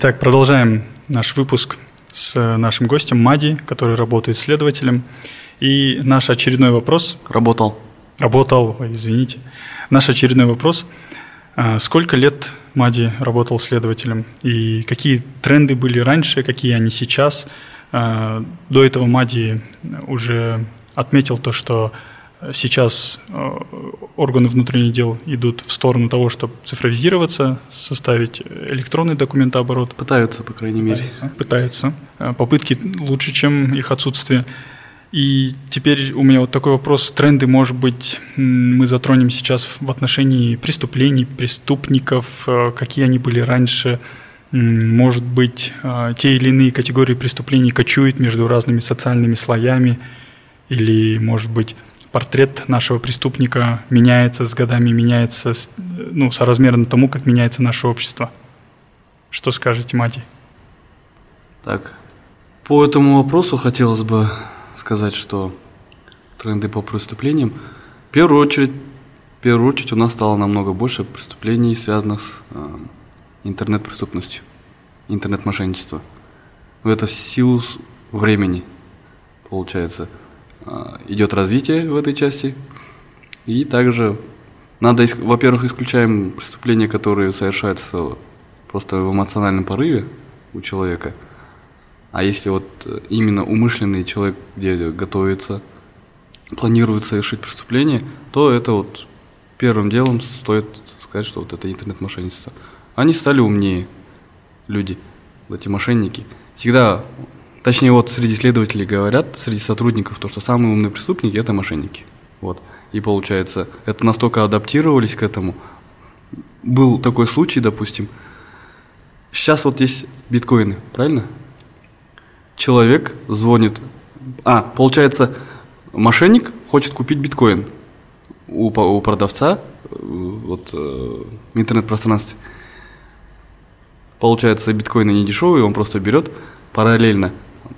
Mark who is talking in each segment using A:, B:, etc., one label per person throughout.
A: Итак, продолжаем наш выпуск с нашим гостем Мади, который работает следователем. И наш очередной вопрос...
B: Работал.
A: Работал, ой, извините. Наш очередной вопрос. А, сколько лет Мади работал следователем? И какие тренды были раньше, какие они сейчас? А, до этого Мади уже отметил то, что сейчас э, органы внутренних дел идут в сторону того, чтобы цифровизироваться, составить электронный документооборот.
B: Пытаются, по крайней мере.
A: Пытаются. Пытаются. Э, попытки лучше, чем их отсутствие. И теперь у меня вот такой вопрос. Тренды, может быть, мы затронем сейчас в отношении преступлений, преступников, э, какие они были раньше. Может быть, те или иные категории преступлений кочуют между разными социальными слоями. Или, может быть, портрет нашего преступника меняется с годами, меняется ну, соразмерно тому, как меняется наше общество. Что скажете, Мати?
B: Так, по этому вопросу хотелось бы сказать, что тренды по преступлениям, в первую очередь, в первую очередь у нас стало намного больше преступлений, связанных с э, интернет-преступностью, интернет-мошенничеством. Это в силу времени, получается. А, идет развитие в этой части. И также надо, во-первых, исключаем преступления, которые совершаются просто в эмоциональном порыве у человека. А если вот именно умышленный человек, где готовится, планирует совершить преступление, то это вот первым делом стоит сказать, что вот это интернет-мошенничество. Они стали умнее, люди, эти мошенники. Всегда Точнее, вот среди следователей говорят, среди сотрудников, то, что самые умные преступники – это мошенники. Вот. И получается, это настолько адаптировались к этому. Был такой случай, допустим, сейчас вот есть биткоины, правильно? Человек звонит, а, получается, мошенник хочет купить биткоин у, у продавца э, вот, э, в интернет-пространстве. Получается, биткоины не дешевые, он просто берет параллельно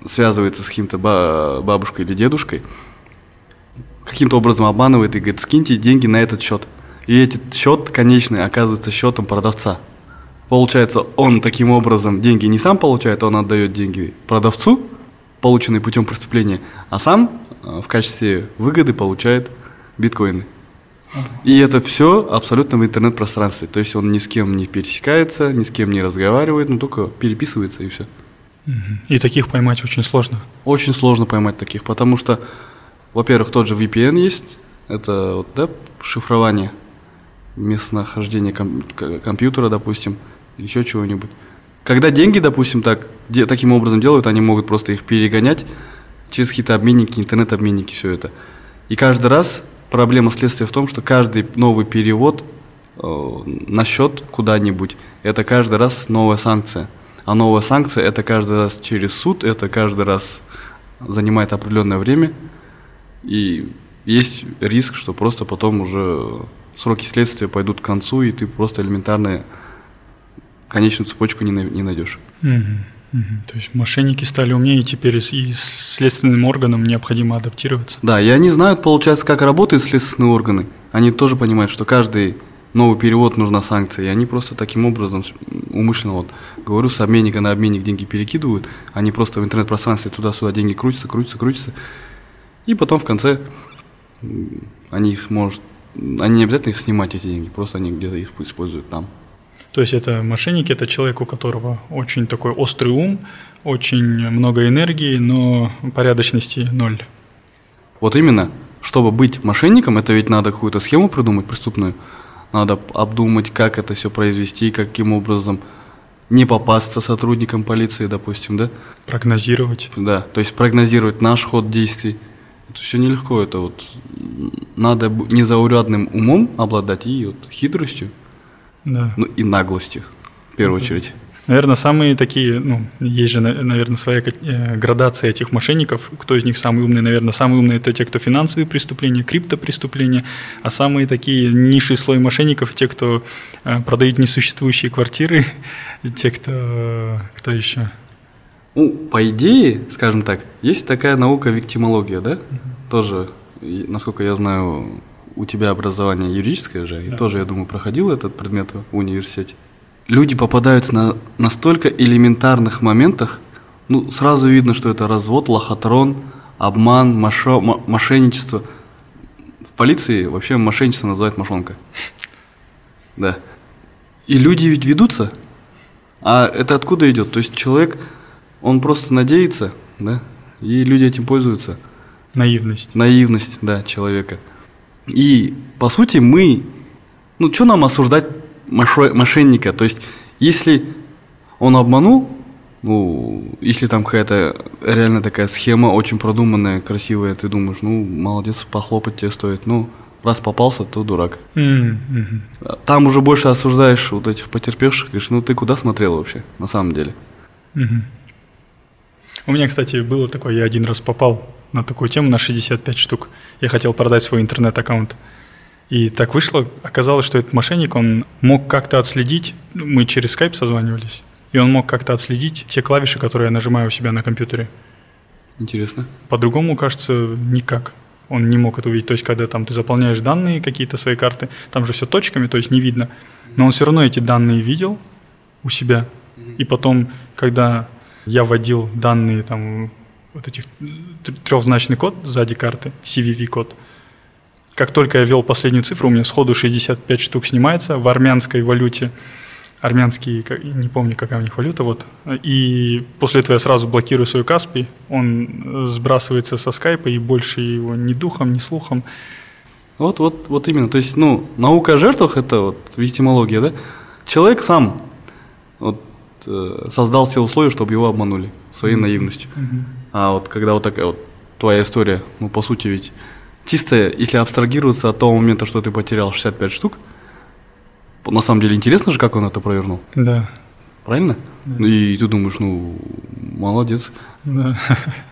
B: связывается с каким-то бабушкой или дедушкой, каким-то образом обманывает и говорит, скиньте деньги на этот счет. И этот счет конечный оказывается счетом продавца. Получается, он таким образом деньги не сам получает, он отдает деньги продавцу, полученные путем преступления, а сам э, в качестве выгоды получает биткоины. И это все абсолютно в интернет-пространстве. То есть он ни с кем не пересекается, ни с кем не разговаривает, но только переписывается и все.
A: И таких поймать очень сложно?
B: Очень сложно поймать таких, потому что, во-первых, тот же VPN есть, это вот, да, шифрование местонахождения ком- компьютера, допустим, или еще чего-нибудь. Когда деньги, допустим, так, де- таким образом делают, они могут просто их перегонять через какие-то обменники, интернет-обменники, все это. И каждый раз проблема следствия в том, что каждый новый перевод э, на счет куда-нибудь, это каждый раз новая санкция – а новая санкция это каждый раз через суд, это каждый раз занимает определенное время. И есть риск, что просто потом уже сроки следствия пойдут к концу, и ты просто элементарно конечную цепочку не, не найдешь.
A: Угу, угу. То есть мошенники стали умнее, и теперь и следственным органам необходимо адаптироваться.
B: Да, и они знают, получается, как работают следственные органы. Они тоже понимают, что каждый новый перевод нужна санкция. И они просто таким образом умышленно, вот, говорю, с обменника на обменник деньги перекидывают, они просто в интернет-пространстве туда-сюда деньги крутятся, крутятся, крутятся. И потом в конце они их может, они не обязательно их снимать, эти деньги, просто они где-то их используют там.
A: То есть это мошенники, это человек, у которого очень такой острый ум, очень много энергии, но порядочности ноль.
B: Вот именно, чтобы быть мошенником, это ведь надо какую-то схему придумать преступную, надо обдумать, как это все произвести, каким образом не попасться сотрудникам полиции, допустим, да?
A: Прогнозировать.
B: Да, то есть прогнозировать наш ход действий. Это все нелегко, это вот надо незаурядным умом обладать и вот хитростью,
A: да.
B: ну и наглостью, в первую это... очередь.
A: Наверное, самые такие, ну, есть же, наверное, своя э, градация этих мошенников. Кто из них самый умный? Наверное, самые умные это те, кто финансовые преступления, криптопреступления, а самые такие низший слой мошенников, те, кто э, продают несуществующие квартиры, те, кто, кто еще?
B: Ну, по идее, скажем так, есть такая наука виктимология, да? Угу. Тоже, насколько я знаю, у тебя образование юридическое же, да. и тоже, я думаю, проходил этот предмет в университете. Люди попадаются на настолько элементарных моментах, ну, сразу видно, что это развод, лохотрон, обман, мошо, мошенничество. В полиции вообще мошенничество называют мошонка. Да. И люди ведь ведутся. А это откуда идет? То есть человек, он просто надеется, да, и люди этим пользуются.
A: Наивность.
B: Наивность, да, человека. И, по сути, мы, ну, что нам осуждать мошенника? То есть, если он обманул, ну, если там какая-то реально такая схема очень продуманная, красивая, ты думаешь, ну, молодец, похлопать тебе стоит. Ну, раз попался, то дурак. Mm-hmm. Там уже больше осуждаешь вот этих потерпевших, говоришь, ну, ты куда смотрел вообще, на самом деле? Mm-hmm.
A: У меня, кстати, было такое, я один раз попал на такую тему на 65 штук. Я хотел продать свой интернет-аккаунт. И так вышло, оказалось, что этот мошенник, он мог как-то отследить, мы через скайп созванивались, и он мог как-то отследить те клавиши, которые я нажимаю у себя на компьютере.
B: Интересно.
A: По-другому, кажется, никак. Он не мог это увидеть. То есть, когда там ты заполняешь данные какие-то своей карты, там же все точками, то есть не видно. Но он все равно эти данные видел у себя. И потом, когда я вводил данные там вот этих трехзначный код сзади карты, CVV-код, как только я ввел последнюю цифру, у меня сходу 65 штук снимается в армянской валюте. Армянский, не помню, какая у них валюта, вот. И после этого я сразу блокирую свой Каспий, он сбрасывается со скайпа, и больше его ни духом, ни слухом.
B: Вот, вот, вот именно. То есть, ну, наука о жертвах – это вот виктимология, да? Человек сам вот, э, создал все условия, чтобы его обманули своей mm-hmm. наивностью. Mm-hmm. А вот когда вот такая вот твоя история, ну, по сути, ведь чисто, если абстрагироваться от того момента, что ты потерял 65 штук, на самом деле интересно же, как он это провернул.
A: Да.
B: Правильно? Да. И ты думаешь, ну, молодец. Да.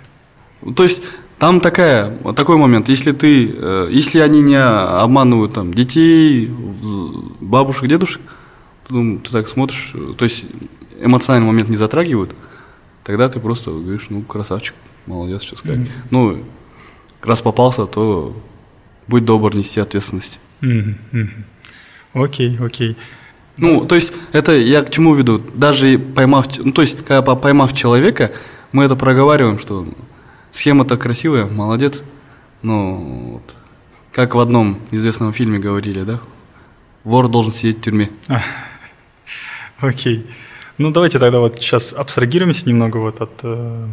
B: То есть там такая, такой момент, если ты, э, если они не обманывают там детей, бабушек, дедушек, ты, ты так смотришь, то есть эмоциональный момент не затрагивают, тогда ты просто говоришь, ну, красавчик, молодец, что сказать. Mm-hmm. Ну, раз попался, то будь добр нести ответственность.
A: Окей, окей.
B: Ну, то есть, это я к чему веду? Даже поймав, ну, то есть, когда поймав человека, мы это проговариваем, что схема-то красивая, молодец, но вот, как в одном известном фильме говорили, да? Вор должен сидеть в тюрьме.
A: Окей. Ну, давайте тогда вот сейчас абстрагируемся немного вот от э,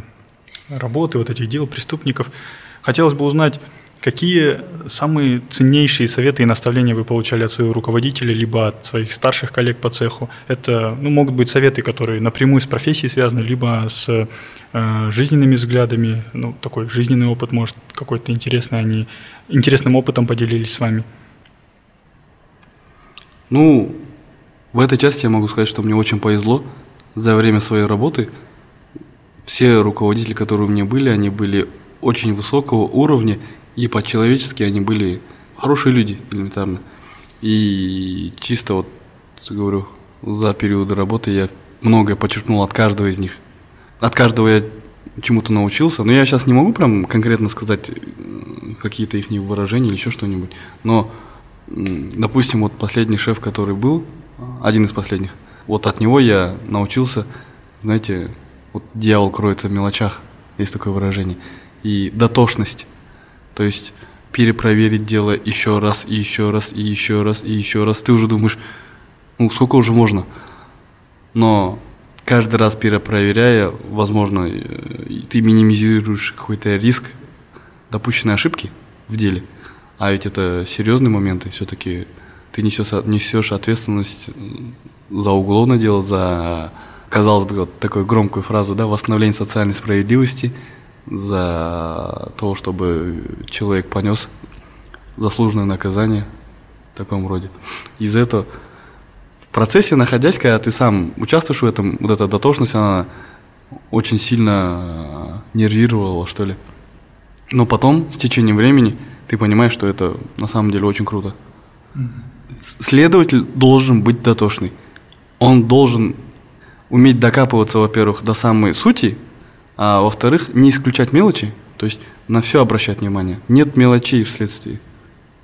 A: работы, вот этих дел, преступников. Хотелось бы узнать, какие самые ценнейшие советы и наставления вы получали от своего руководителя, либо от своих старших коллег по цеху? Это ну, могут быть советы, которые напрямую с профессией связаны, либо с э, жизненными взглядами, ну, такой жизненный опыт, может, какой-то интересный, они интересным опытом поделились с вами.
B: Ну, в этой части я могу сказать, что мне очень повезло за время своей работы. Все руководители, которые у меня были, они были очень высокого уровня, и по-человечески они были хорошие люди, элементарно. И чисто вот, говорю, за период работы я многое подчеркнул от каждого из них. От каждого я чему-то научился. Но я сейчас не могу прям конкретно сказать какие-то их выражения или еще что-нибудь. Но, допустим, вот последний шеф, который был, один из последних. Вот от него я научился, знаете, вот дьявол кроется в мелочах, есть такое выражение. И дотошность. То есть перепроверить дело еще раз, и еще раз, и еще раз, и еще раз. Ты уже думаешь, ну сколько уже можно? Но каждый раз перепроверяя, возможно, ты минимизируешь какой-то риск допущенной ошибки в деле. А ведь это серьезные моменты, все-таки ты несешь, несешь ответственность за уголовное дело, за, казалось бы, вот такую громкую фразу, да, восстановление социальной справедливости, за то, чтобы человек понес заслуженное наказание в таком роде. Из-за этого в процессе, находясь, когда ты сам участвуешь в этом, вот эта дотошность, она очень сильно нервировала, что ли. Но потом, с течением времени, ты понимаешь, что это на самом деле очень круто. Следователь должен быть дотошный. Он должен уметь докапываться, во-первых, до самой сути, а во-вторых, не исключать мелочи, то есть на все обращать внимание. Нет мелочей в следствии,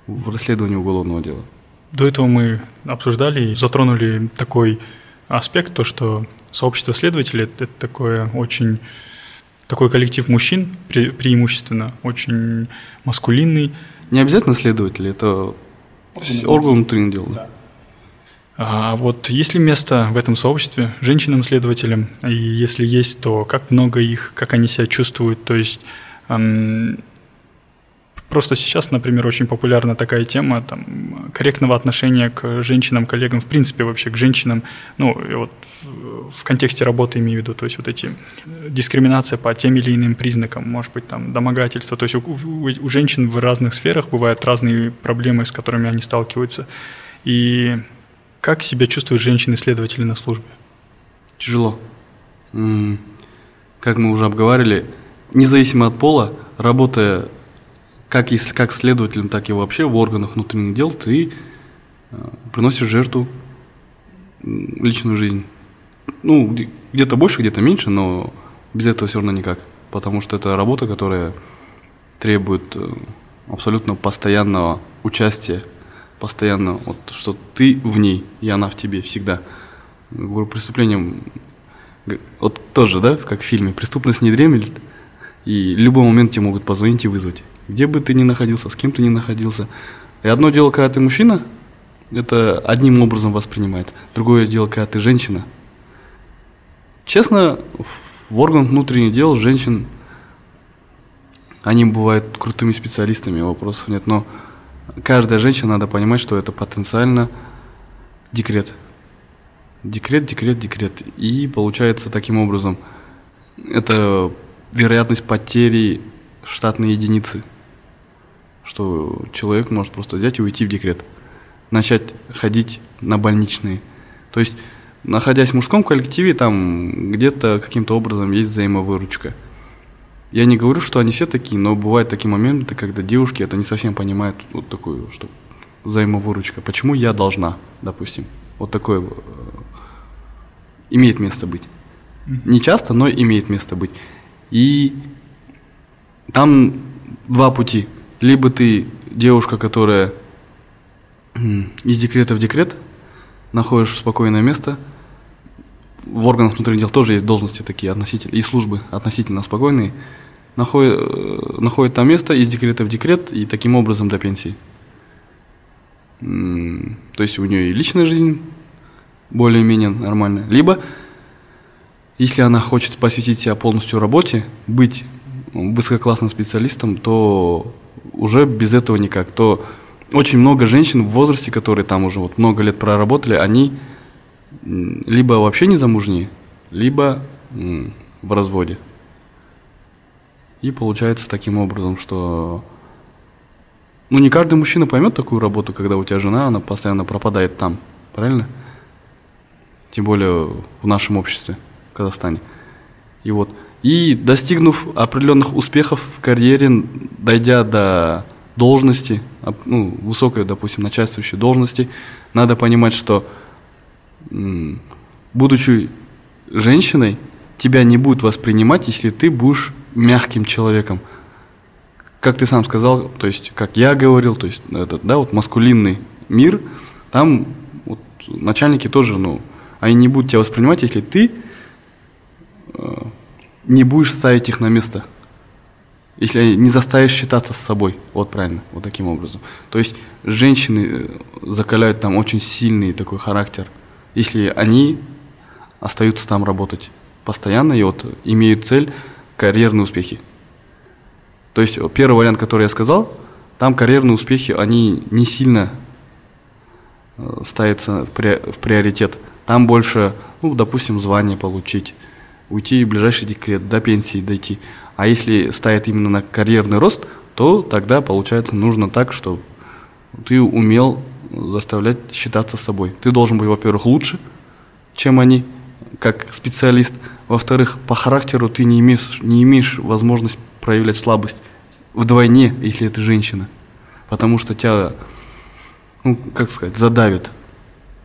B: в расследовании уголовного дела.
A: До этого мы обсуждали и затронули такой аспект, то, что сообщество следователей – это такое очень такой коллектив мужчин пре преимущественно, очень маскулинный.
B: Не обязательно следователи, это орган внутренних дел. Да.
A: А вот есть ли место в этом сообществе женщинам-следователям? И если есть, то как много их, как они себя чувствуют? То есть Просто сейчас, например, очень популярна такая тема там, корректного отношения к женщинам, коллегам, в принципе вообще к женщинам, ну, вот в контексте работы имею в виду, то есть вот эти э, дискриминация по тем или иным признакам, может быть, там домогательство, то есть у, у, у женщин в разных сферах бывают разные проблемы, с которыми они сталкиваются. И как себя чувствуют женщины-следователи на службе?
B: Тяжело. Как мы уже обговаривали, независимо от пола, работая как, если, как следователем, так и вообще в органах внутренних дел, ты э, приносишь жертву личную жизнь. Ну, где-то больше, где-то меньше, но без этого все равно никак. Потому что это работа, которая требует э, абсолютно постоянного участия, постоянно, вот, что ты в ней, и она в тебе всегда. Говорю, преступлением, вот тоже, да, как в фильме, преступность не дремлет, и в любой момент тебе могут позвонить и вызвать где бы ты ни находился, с кем ты ни находился. И одно дело, когда ты мужчина, это одним образом воспринимается. Другое дело, когда ты женщина. Честно, в органах внутренних дел женщин, они бывают крутыми специалистами, вопросов нет, но каждая женщина, надо понимать, что это потенциально декрет. Декрет, декрет, декрет. И получается таким образом, это вероятность потери штатной единицы что человек может просто взять и уйти в декрет, начать ходить на больничные. То есть, находясь в мужском коллективе, там где-то каким-то образом есть взаимовыручка. Я не говорю, что они все такие, но бывают такие моменты, когда девушки это не совсем понимают вот такую, что взаимовыручка. Почему я должна, допустим, вот такое э, имеет место быть. Не часто, но имеет место быть. И там два пути – либо ты девушка, которая из декрета в декрет, находишь спокойное место. В органах внутренних дел тоже есть должности такие относительно, и службы относительно спокойные. Находит, э, находит там место из декрета в декрет и таким образом до пенсии. То есть у нее и личная жизнь более-менее нормальная. Либо, если она хочет посвятить себя полностью работе, быть высококлассным специалистом, то уже без этого никак. То очень много женщин в возрасте, которые там уже вот много лет проработали, они либо вообще не замужние, либо в разводе. И получается таким образом, что ну не каждый мужчина поймет такую работу, когда у тебя жена, она постоянно пропадает там, правильно? Тем более в нашем обществе, в Казахстане. И вот и достигнув определенных успехов в карьере, дойдя до должности, ну, высокой, допустим, начальствующей должности, надо понимать, что будучи женщиной, тебя не будут воспринимать, если ты будешь мягким человеком. Как ты сам сказал, то есть, как я говорил, то есть, это, да, вот маскулинный мир, там вот, начальники тоже, ну, они не будут тебя воспринимать, если ты э, не будешь ставить их на место. Если не заставишь считаться с собой. Вот правильно, вот таким образом. То есть женщины э, закаляют там очень сильный такой характер. Если они остаются там работать постоянно и вот имеют цель карьерные успехи. То есть первый вариант, который я сказал, там карьерные успехи, они не сильно э, ставятся в приоритет. Там больше, ну, допустим, звание получить, уйти в ближайший декрет, до пенсии дойти. А если ставят именно на карьерный рост, то тогда получается нужно так, что ты умел заставлять считаться собой. Ты должен быть, во-первых, лучше, чем они, как специалист. Во-вторых, по характеру ты не имеешь, не имеешь возможность проявлять слабость вдвойне, если это женщина. Потому что тебя, ну, как сказать, задавит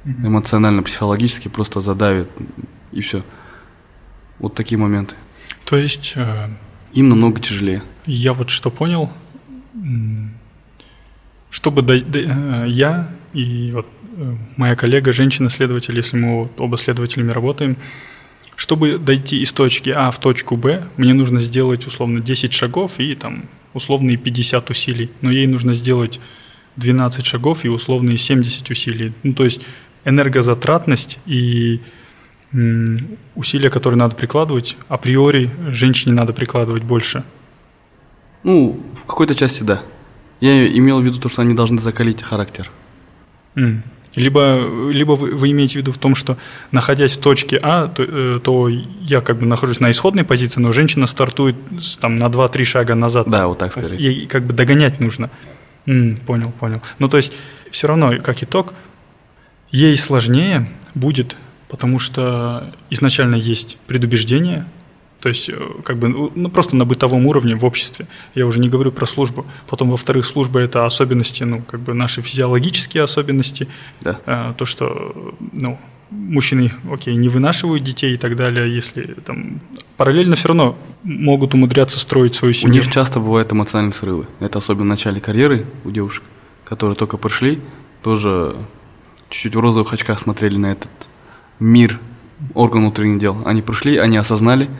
B: эмоционально, психологически, просто задавит, и все. Вот такие моменты.
A: То есть... Э,
B: Им намного тяжелее.
A: Я вот что понял, чтобы до, до, э, я и вот э, моя коллега, женщина-следователь, если мы оба следователями работаем, чтобы дойти из точки А в точку Б, мне нужно сделать условно 10 шагов и там условные 50 усилий. Но ей нужно сделать 12 шагов и условные 70 усилий. Ну, то есть энергозатратность и усилия, которые надо прикладывать, априори женщине надо прикладывать больше.
B: Ну, в какой-то части да. Я имел в виду то, что они должны закалить характер.
A: Mm. Либо, либо вы, вы имеете в виду в том, что находясь в точке А, то, э, то я как бы нахожусь на исходной позиции, но женщина стартует там на 2-3 шага назад.
B: Да, вот так скорее.
A: Ей как бы догонять нужно. М, понял, понял. Ну то есть все равно, как итог, ей сложнее будет, потому что изначально есть предубеждение, то есть, э, как бы, ну, ну, просто на бытовом уровне в обществе. Я уже не говорю про службу. Потом, во-вторых, служба – это особенности, ну, как бы наши физиологические особенности.
B: Да.
A: А, то, что, ну, мужчины, окей, не вынашивают детей и так далее, если там параллельно все равно могут умудряться строить свою семью.
B: У них часто бывают эмоциональные срывы. Это особенно в начале карьеры у девушек, которые только пришли, тоже чуть-чуть в розовых очках смотрели на этот мир орган внутренних дел. Они пришли, они осознали –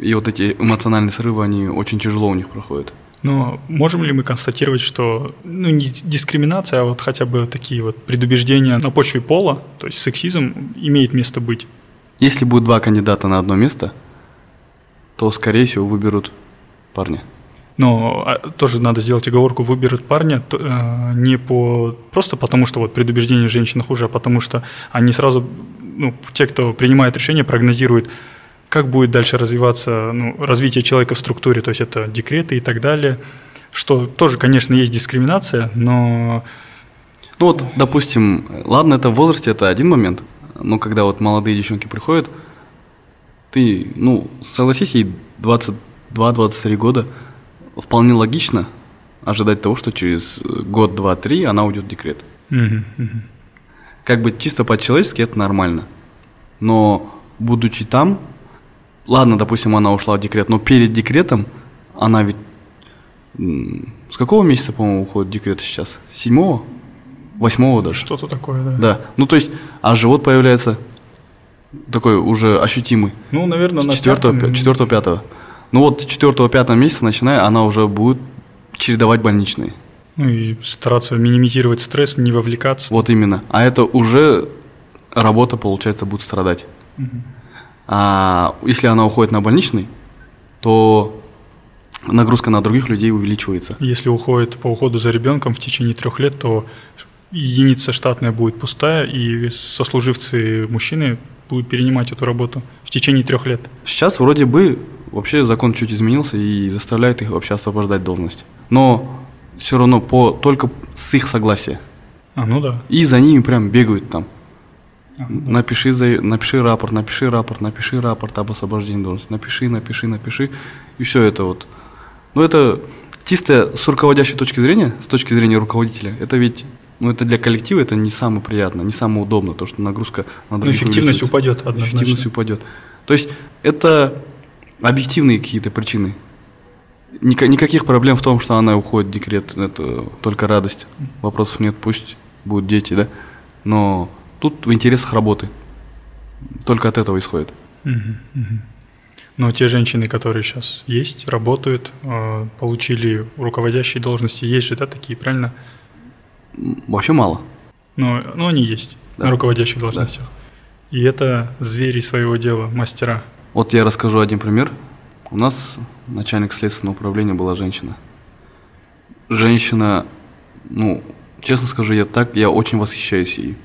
B: и вот эти эмоциональные срывы, они очень тяжело у них проходят.
A: Но можем ли мы констатировать, что ну, не дискриминация, а вот хотя бы такие вот предубеждения на почве пола, то есть сексизм, имеет место быть?
B: Если будет два кандидата на одно место, то, скорее всего, выберут парня.
A: Но а, тоже надо сделать оговорку, выберут парня то, э, не по просто потому, что вот предубеждение женщин хуже, а потому что они сразу, ну, те, кто принимает решение, прогнозируют, как будет дальше развиваться ну, развитие человека в структуре, то есть это декреты и так далее, что тоже, конечно, есть дискриминация, но...
B: Ну вот, допустим, ладно, это в возрасте, это один момент, но когда вот молодые девчонки приходят, ты, ну, согласись, ей 22-23 года, вполне логично ожидать того, что через год, два, три она уйдет в декрет. Как бы чисто по-человечески это нормально. Но будучи там, ладно, допустим, она ушла в декрет, но перед декретом она ведь... С какого месяца, по-моему, уходит декрет сейчас? Седьмого? Восьмого даже?
A: Что-то такое, да.
B: Да. Ну, то есть, а живот появляется такой уже ощутимый.
A: Ну, наверное, на
B: четвертого, четвертого, пятого. Ну вот с четвертого, пятого месяца начиная, она уже будет чередовать больничные.
A: Ну и стараться минимизировать стресс, не вовлекаться.
B: Вот именно. А это уже работа, получается, будет страдать. Угу. А если она уходит на больничный, то нагрузка на других людей увеличивается.
A: Если уходит по уходу за ребенком в течение трех лет, то единица штатная будет пустая, и сослуживцы мужчины будут перенимать эту работу в течение трех лет.
B: Сейчас вроде бы вообще закон чуть изменился и заставляет их вообще освобождать должность. Но все равно по, только с их согласия.
A: А, ну да.
B: И за ними прям бегают там. Напиши, напиши рапорт, напиши рапорт, напиши рапорт об освобождении должности. Напиши, напиши, напиши. И все это вот. Ну, это чисто с руководящей точки зрения, с точки зрения руководителя, это ведь ну, это для коллектива это не самое приятно, не самое удобно, то, что нагрузка
A: на других ну, Эффективность упадет однозначно.
B: Эффективность упадет. То есть это объективные какие-то причины. Никаких проблем в том, что она уходит в декрет, это только радость. Вопросов нет, пусть будут дети, да. Но Тут в интересах работы. Только от этого исходит.
A: Но те женщины, которые сейчас есть, работают, э, получили руководящие должности, есть же, да, такие, правильно?
B: Вообще мало.
A: Но, но они есть да. на руководящих должностях. Да. И это звери своего дела, мастера.
B: Вот я расскажу один пример. У нас начальник следственного управления была женщина. Женщина, ну, честно скажу, я так, я очень восхищаюсь ей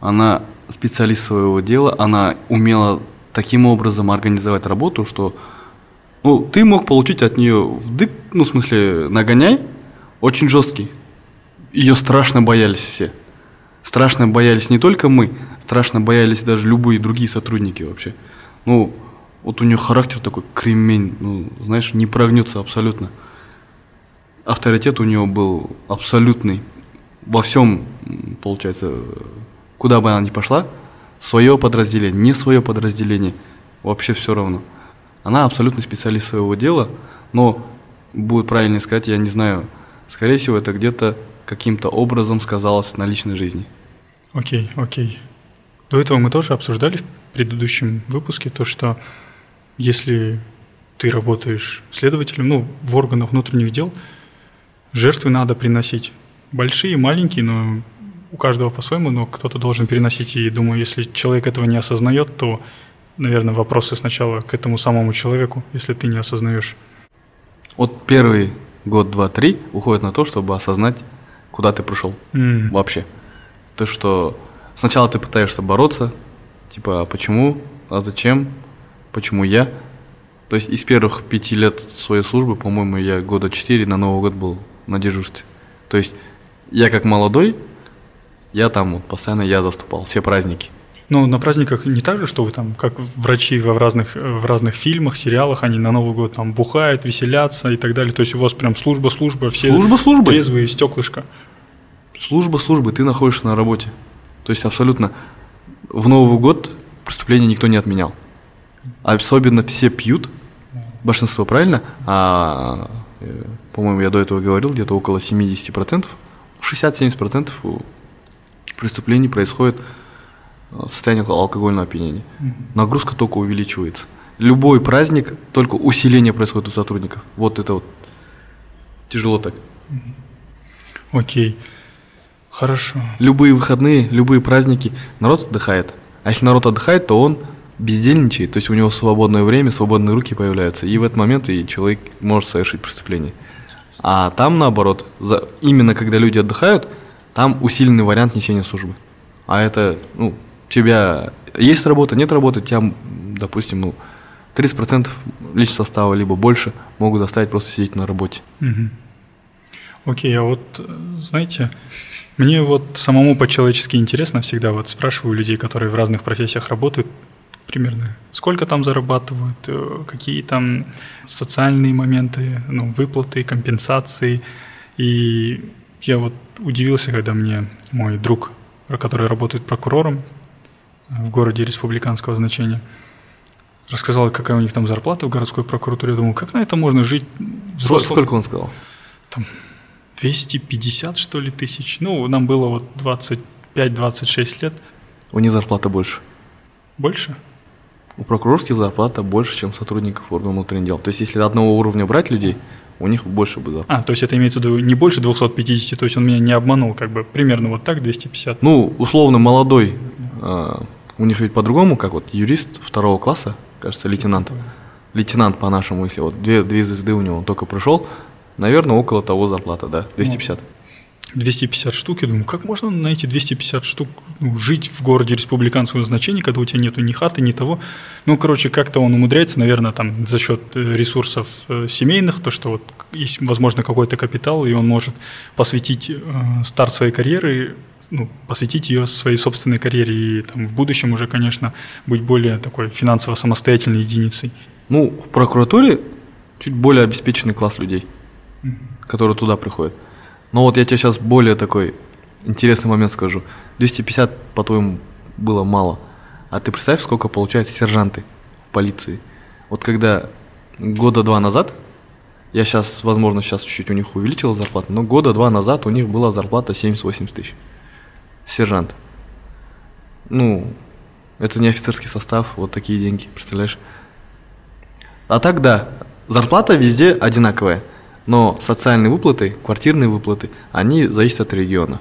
B: она специалист своего дела, она умела таким образом организовать работу, что ну, ты мог получить от нее вдык, ну, в смысле, нагоняй, очень жесткий. Ее страшно боялись все. Страшно боялись не только мы, страшно боялись даже любые другие сотрудники вообще. Ну, вот у нее характер такой кремень, ну, знаешь, не прогнется абсолютно. Авторитет у нее был абсолютный. Во всем, получается, куда бы она ни пошла, свое подразделение, не свое подразделение, вообще все равно. Она абсолютно специалист своего дела, но будет правильно сказать, я не знаю, скорее всего, это где-то каким-то образом сказалось на личной жизни.
A: Окей, окей. До этого мы тоже обсуждали в предыдущем выпуске то, что если ты работаешь следователем, ну, в органах внутренних дел, жертвы надо приносить. Большие, маленькие, но у каждого по-своему, но кто-то должен переносить. И думаю, если человек этого не осознает, то, наверное, вопросы сначала к этому самому человеку, если ты не осознаешь.
B: Вот первый год, два, три уходит на то, чтобы осознать, куда ты пришел mm. вообще. То, что сначала ты пытаешься бороться, типа, а почему, а зачем, почему я. То есть из первых пяти лет своей службы, по-моему, я года четыре на Новый год был на дежурстве. То есть я как молодой, я там вот постоянно я заступал, все праздники.
A: Ну, на праздниках не так же, что вы там, как врачи в разных, в разных фильмах, сериалах, они на Новый год там бухают, веселятся и так далее. То есть у вас прям служба-служба, все
B: служба службы.
A: трезвые, стеклышко.
B: Служба службы, ты находишься на работе. То есть абсолютно в Новый год преступление никто не отменял. Особенно все пьют, большинство, правильно? А, э, по-моему, я до этого говорил, где-то около 70%, 60-70% преступлений происходит в состоянии алкогольного опьянения. Нагрузка только увеличивается. Любой праздник, только усиление происходит у сотрудников. Вот это вот тяжело так.
A: Окей. Хорошо.
B: Любые выходные, любые праздники, народ отдыхает. А если народ отдыхает, то он бездельничает, то есть у него свободное время, свободные руки появляются. И в этот момент и человек может совершить преступление. А там наоборот, за, именно когда люди отдыхают, там усиленный вариант несения службы. А это, ну, у тебя есть работа, нет работы, тебя, допустим, ну, 30% личного состава, либо больше, могут заставить просто сидеть на работе.
A: Угу. Окей, а вот, знаете, мне вот самому по-человечески интересно всегда, вот спрашиваю людей, которые в разных профессиях работают, примерно, сколько там зарабатывают, э, какие там социальные моменты, ну, выплаты, компенсации. И я вот удивился, когда мне мой друг, который работает прокурором в городе республиканского значения, рассказал, какая у них там зарплата в городской прокуратуре. Я думал, как на это можно жить
B: взрослым? Сколько он сказал?
A: Там 250, что ли, тысяч. Ну, нам было вот 25-26 лет.
B: У них зарплата больше.
A: Больше?
B: У прокурорских зарплата больше, чем сотрудников органов внутренних дел. То есть, если одного уровня брать людей, у них больше бы зарплата.
A: А, то есть это имеется в виду не больше 250, то есть он меня не обманул, как бы примерно вот так 250.
B: Ну, условно молодой, э, у них ведь по-другому, как вот юрист второго класса, кажется, лейтенант. Лейтенант по-нашему, если вот две, две звезды у него он только пришел, наверное, около того зарплата, да, 250.
A: 250 штук. Я думаю, как можно на эти 250 штук ну, жить в городе республиканского значения, когда у тебя нету ни хаты, ни того. Ну, короче, как-то он умудряется, наверное, там за счет э, ресурсов э, семейных, то, что вот есть, возможно, какой-то капитал, и он может посвятить э, старт своей карьеры ну, посвятить ее своей собственной карьере и там, в будущем уже, конечно, быть более такой финансово самостоятельной единицей.
B: Ну, в прокуратуре чуть более обеспеченный класс людей, mm-hmm. которые туда приходят. Но вот я тебе сейчас более такой интересный момент скажу. 250, по-твоему, было мало. А ты представь, сколько получают сержанты в полиции. Вот когда года два назад, я сейчас, возможно, сейчас чуть-чуть у них увеличила зарплату, но года два назад у них была зарплата 70-80 тысяч. Сержант. Ну, это не офицерский состав, вот такие деньги, представляешь? А так да, зарплата везде одинаковая. Но социальные выплаты, квартирные выплаты, они зависят от региона.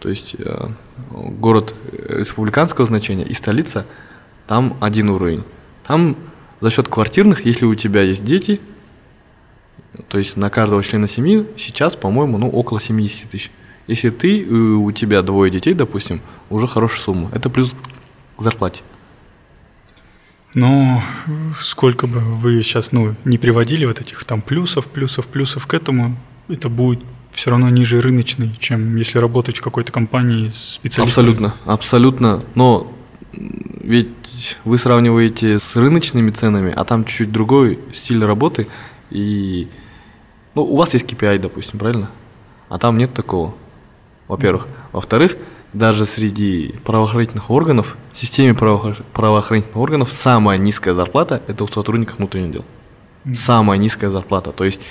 B: То есть э, город республиканского значения и столица, там один уровень. Там за счет квартирных, если у тебя есть дети, то есть на каждого члена семьи сейчас, по-моему, ну, около 70 тысяч. Если ты, э, у тебя двое детей, допустим, уже хорошая сумма. Это плюс к зарплате.
A: Но сколько бы вы сейчас ну, не приводили вот этих там плюсов, плюсов, плюсов к этому, это будет все равно ниже рыночный, чем если работать в какой-то компании специалистом.
B: Абсолютно, абсолютно. Но ведь вы сравниваете с рыночными ценами, а там чуть-чуть другой стиль работы. И ну, у вас есть KPI, допустим, правильно? А там нет такого, во-первых. Во-вторых, даже среди правоохранительных органов, в системе правоохранительных органов самая низкая зарплата – это у сотрудников внутренних дел. Самая низкая зарплата. То есть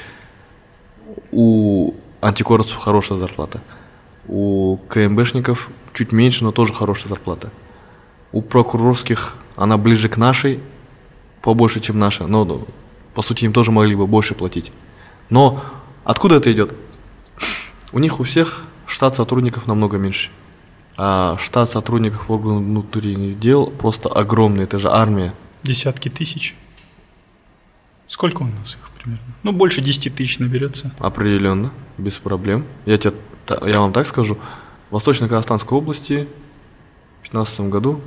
B: у антикорцев хорошая зарплата. У КМБшников чуть меньше, но тоже хорошая зарплата. У прокурорских она ближе к нашей, побольше, чем наша, но ну, по сути им тоже могли бы больше платить. Но откуда это идет? У них у всех штат сотрудников намного меньше. А штат сотрудников органов внутренних дел просто огромный, это же армия.
A: Десятки тысяч. Сколько у нас их примерно? Ну, больше 10 тысяч наберется.
B: Определенно, без проблем. Я, тебе, я вам так скажу. В Восточно-Казахстанской области в 2015 году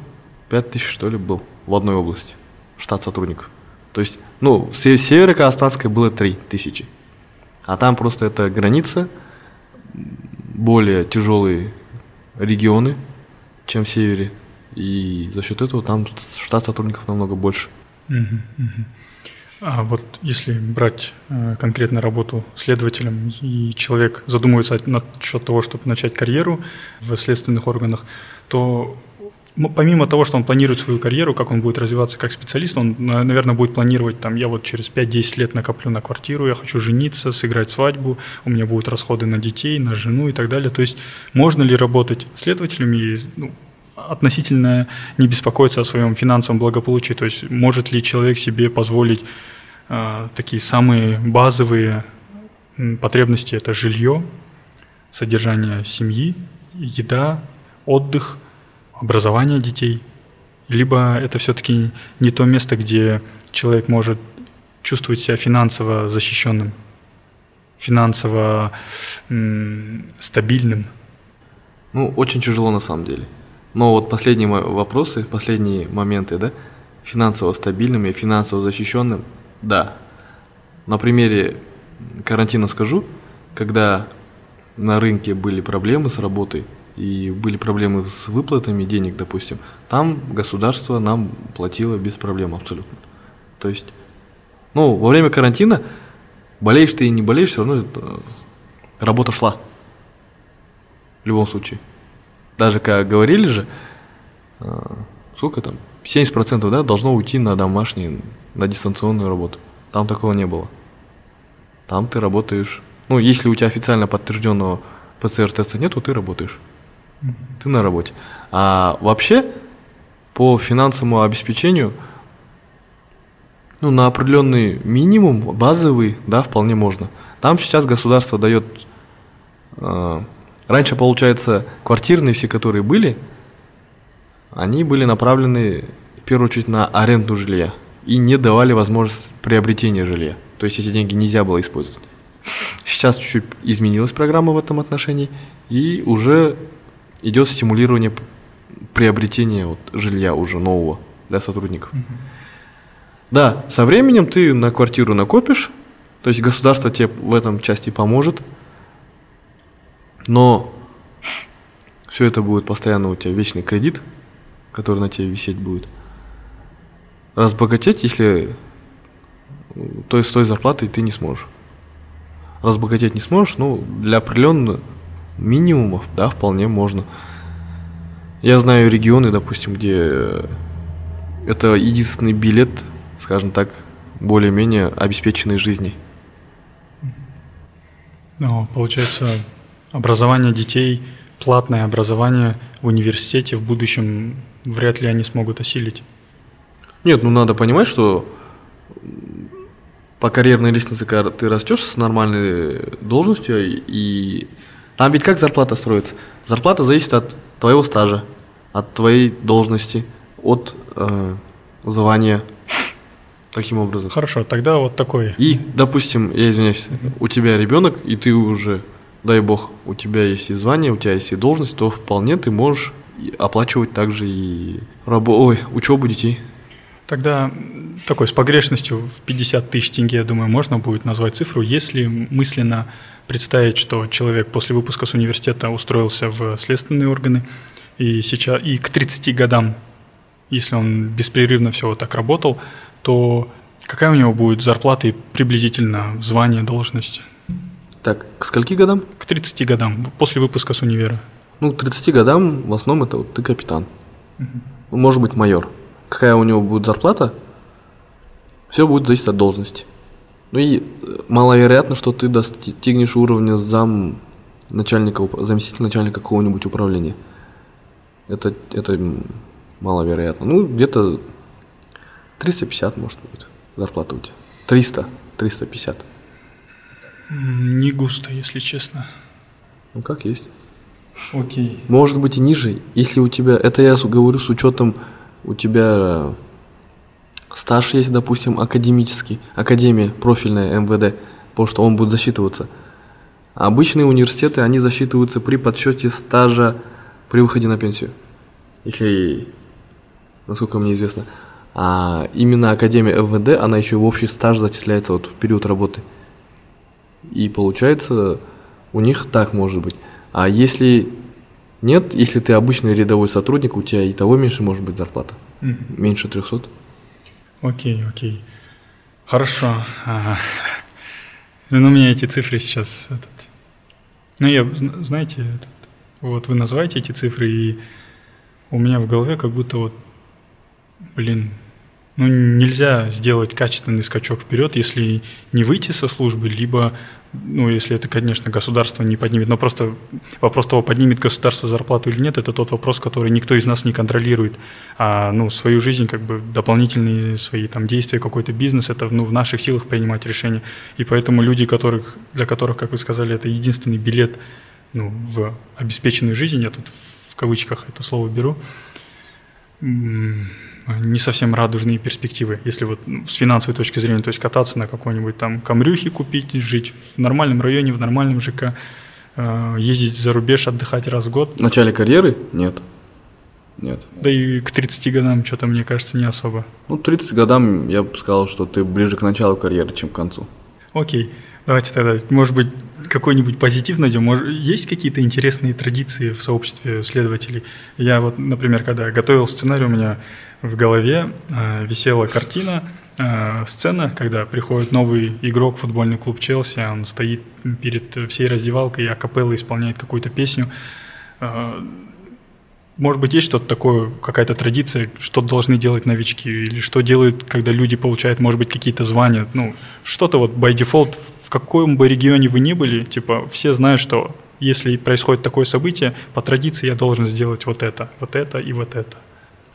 B: 5 тысяч, что ли, был в одной области. Штат сотрудников. То есть, ну, в Северо-Казахстанской было 3 тысячи. А там просто это граница, более тяжелые регионы, чем в севере. И за счет этого там штат сотрудников намного больше.
A: А вот если брать э, конкретно работу следователем, и человек задумывается насчет того, чтобы начать карьеру в следственных органах, то помимо того, что он планирует свою карьеру, как он будет развиваться как специалист, он, наверное, будет планировать, там, я вот через 5-10 лет накоплю на квартиру, я хочу жениться, сыграть свадьбу, у меня будут расходы на детей, на жену и так далее. То есть можно ли работать следователем и ну, относительно не беспокоиться о своем финансовом благополучии? То есть может ли человек себе позволить э, такие самые базовые потребности – это жилье, содержание семьи, еда, отдых – образование детей, либо это все-таки не то место, где человек может чувствовать себя финансово защищенным, финансово стабильным.
B: Ну, очень тяжело на самом деле. Но вот последние вопросы, последние моменты, да, финансово стабильным и финансово защищенным, да. На примере карантина скажу, когда на рынке были проблемы с работой, и были проблемы с выплатами денег, допустим, там государство нам платило без проблем абсолютно. То есть, ну, во время карантина, болеешь ты и не болеешь, все равно это, работа шла. В любом случае. Даже как говорили же, а, сколько там, 70% да, должно уйти на домашние, на дистанционную работу. Там такого не было. Там ты работаешь, ну, если у тебя официально подтвержденного ПЦР-теста нет, то ты работаешь ты на работе. А вообще, по финансовому обеспечению, ну, на определенный минимум, базовый, да, вполне можно. Там сейчас государство дает... Э, раньше, получается, квартирные все, которые были, они были направлены, в первую очередь, на аренду жилья и не давали возможность приобретения жилья. То есть эти деньги нельзя было использовать. Сейчас чуть-чуть изменилась программа в этом отношении, и уже идет стимулирование приобретения вот жилья уже нового для сотрудников. Угу. Да, со временем ты на квартиру накопишь, то есть государство тебе в этом части поможет, но все это будет постоянно у тебя вечный кредит, который на тебе висеть будет. Разбогатеть, если то есть с той зарплатой ты не сможешь. Разбогатеть не сможешь, ну, для определенного минимумов, да, вполне можно. Я знаю регионы, допустим, где это единственный билет, скажем так, более-менее обеспеченной жизни.
A: Ну, получается, образование детей, платное образование в университете в будущем вряд ли они смогут осилить.
B: Нет, ну надо понимать, что по карьерной лестнице, когда ты растешь с нормальной должностью и там ведь как зарплата строится? Зарплата зависит от твоего стажа, от твоей должности, от э, звания. Таким образом.
A: Хорошо, тогда вот такой.
B: И, допустим, я извиняюсь, у тебя ребенок, и ты уже, дай бог, у тебя есть и звание, у тебя есть и должность, то вполне ты можешь оплачивать также и рабо... Ой, учебу детей.
A: Тогда такой с погрешностью в 50 тысяч тенге, я думаю, можно будет назвать цифру, если мысленно представить, что человек после выпуска с университета устроился в следственные органы, и, сейчас, и к 30 годам, если он беспрерывно все вот так работал, то какая у него будет зарплата и приблизительно звание, должности?
B: Так, к скольки годам?
A: К 30 годам, после выпуска с универа.
B: Ну, к 30 годам в основном это вот ты капитан. Угу. Может быть майор. Какая у него будет зарплата, все будет зависеть от должности. Ну и э, маловероятно, что ты достигнешь уровня зам начальника, заместителя начальника какого-нибудь управления. Это, это маловероятно. Ну, где-то 350, может быть, зарплата у тебя. 300, 350.
A: Не густо, если честно.
B: Ну, как есть.
A: Окей.
B: Может быть и ниже, если у тебя, это я говорю с учетом, у тебя стаж есть, допустим, академический, академия профильная МВД, потому что он будет засчитываться. А обычные университеты, они засчитываются при подсчете стажа при выходе на пенсию. Если, насколько мне известно. А именно Академия МВД, она еще в общий стаж зачисляется вот в период работы. И получается, у них так может быть. А если нет, если ты обычный рядовой сотрудник, у тебя и того меньше может быть зарплата. Mm-hmm. Меньше 300.
A: Окей, окей. Хорошо. Ага. Ну, у меня эти цифры сейчас... Этот... Ну, я, знаете, этот... вот вы называете эти цифры, и у меня в голове как будто вот, блин, ну, нельзя сделать качественный скачок вперед, если не выйти со службы, либо ну, если это, конечно, государство не поднимет, но просто вопрос того, поднимет государство зарплату или нет, это тот вопрос, который никто из нас не контролирует. А, ну, свою жизнь, как бы, дополнительные свои там действия, какой-то бизнес, это, ну, в наших силах принимать решения. И поэтому люди, которых, для которых, как вы сказали, это единственный билет, ну, в обеспеченную жизнь, я тут в кавычках это слово беру, не совсем радужные перспективы, если вот ну, с финансовой точки зрения, то есть кататься на какой-нибудь там камрюхе купить, жить в нормальном районе, в нормальном ЖК, э, ездить за рубеж, отдыхать раз в год.
B: В начале карьеры? Нет. Нет.
A: Да и к 30 годам что-то, мне кажется, не особо.
B: Ну, 30 годам я бы сказал, что ты ближе к началу карьеры, чем к концу.
A: Окей. Давайте тогда, может быть, какой-нибудь позитив найдем. Может, есть какие-то интересные традиции в сообществе следователей? Я вот, например, когда готовил сценарий, у меня в голове э, висела картина, э, сцена, когда приходит новый игрок в футбольный клуб Челси, он стоит перед всей раздевалкой и акапелла исполняет какую-то песню. Э, может быть, есть что-то такое, какая-то традиция, что должны делать новички, или что делают, когда люди получают, может быть, какие-то звания, ну, что-то вот by default, в каком бы регионе вы ни были, типа, все знают, что если происходит такое событие, по традиции я должен сделать вот это, вот это и вот это.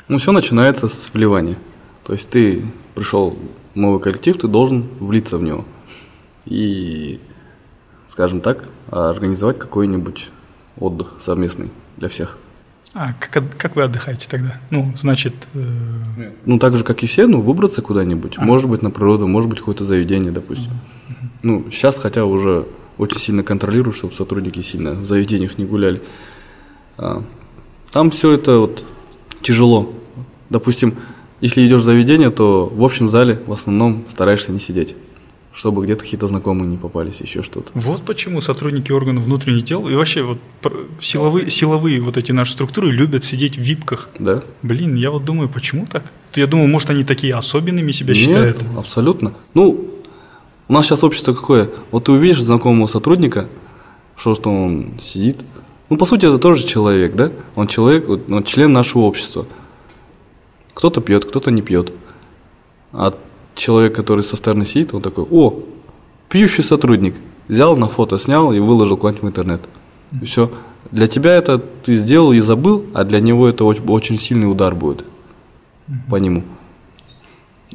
B: Ну, все начинается с вливания. То есть ты пришел в новый коллектив, ты должен влиться в него. И, скажем так, организовать какой-нибудь отдых совместный для всех.
A: А как, как вы отдыхаете тогда? Ну, значит... Э...
B: Ну, так же, как и все, ну, выбраться куда-нибудь. А. Может быть, на природу, может быть, какое-то заведение, допустим. Uh-huh. Ну, сейчас хотя уже очень сильно контролирую, чтобы сотрудники сильно в заведениях не гуляли. А, там все это вот тяжело. Допустим, если идешь в заведение, то в общем зале в основном стараешься не сидеть чтобы где-то какие-то знакомые не попались, еще что-то.
A: Вот почему сотрудники органов внутренних дел и вообще вот силовые, силовые вот эти наши структуры любят сидеть в випках.
B: Да.
A: Блин, я вот думаю, почему так? Я думаю, может, они такие особенными себя
B: Нет,
A: считают?
B: абсолютно. Ну, у нас сейчас общество какое? Вот ты увидишь знакомого сотрудника, что, что он сидит. Ну, по сути, это тоже человек, да? Он человек, он член нашего общества – кто-то пьет, кто-то не пьет. А человек, который со стороны сидит, он такой, о, пьющий сотрудник. Взял на фото, снял и выложил куда-нибудь в интернет. И все. Для тебя это ты сделал и забыл, а для него это очень, очень сильный удар будет по нему.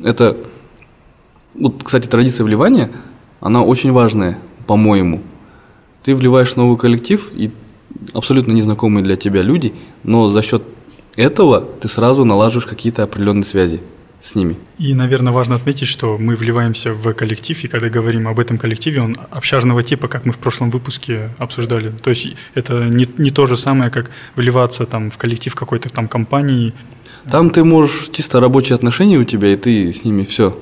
B: Это, вот, кстати, традиция вливания, она очень важная, по-моему. Ты вливаешь новый коллектив, и абсолютно незнакомые для тебя люди, но за счет этого ты сразу налаживаешь какие-то определенные связи с ними.
A: И, наверное, важно отметить, что мы вливаемся в коллектив, и когда говорим об этом коллективе, он общажного типа, как мы в прошлом выпуске обсуждали. То есть это не, не то же самое, как вливаться там, в коллектив какой-то там компании.
B: Там ты можешь чисто рабочие отношения у тебя, и ты с ними все.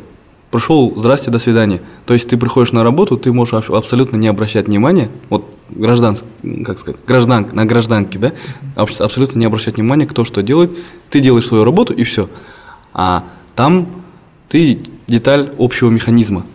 B: Пришел, здрасте, до свидания. То есть ты приходишь на работу, ты можешь абсолютно не обращать внимания. Вот граждан, как сказать, граждан, на гражданке, да, абсолютно не обращать внимания, кто что делает, ты делаешь свою работу и все. А там ты деталь общего механизма.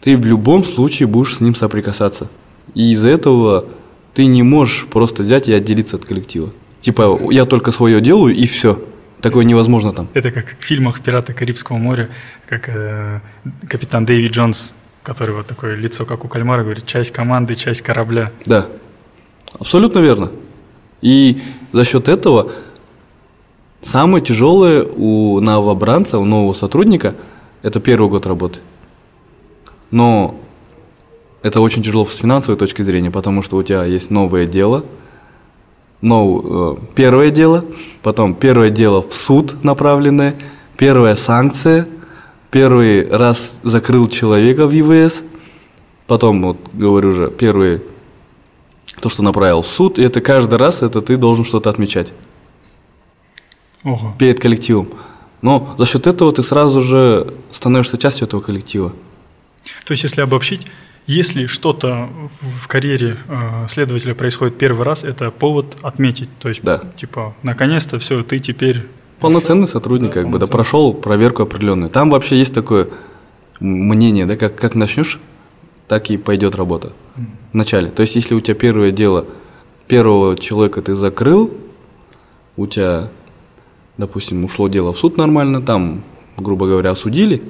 B: Ты в любом случае будешь с ним соприкасаться. И из-за этого ты не можешь просто взять и отделиться от коллектива. Типа, я только свое делаю и все. Такое невозможно там.
A: Это как в фильмах «Пираты Карибского моря», как э, капитан Дэвид Джонс который вот такое лицо, как у кальмара, говорит, часть команды, часть корабля.
B: Да, абсолютно верно. И за счет этого самое тяжелое у новобранца, у нового сотрудника – это первый год работы. Но это очень тяжело с финансовой точки зрения, потому что у тебя есть новое дело, нов, э, первое дело, потом первое дело в суд направленное, первая санкция, первый раз закрыл человека в ЕВС, потом, вот говорю уже, первый то, что направил в суд, и это каждый раз это ты должен что-то отмечать
A: Ого.
B: перед коллективом. Но за счет этого ты сразу же становишься частью этого коллектива.
A: То есть, если обобщить, если что-то в карьере э, следователя происходит первый раз, это повод отметить. То есть,
B: Да.
A: типа, наконец-то все, ты теперь
B: Полноценный сотрудник, как бы, да,
A: полноценный.
B: прошел проверку определенную. Там вообще есть такое мнение, да, как, как начнешь, так и пойдет работа. Вначале. То есть, если у тебя первое дело, первого человека ты закрыл, у тебя, допустим, ушло дело в суд нормально, там, грубо говоря, осудили,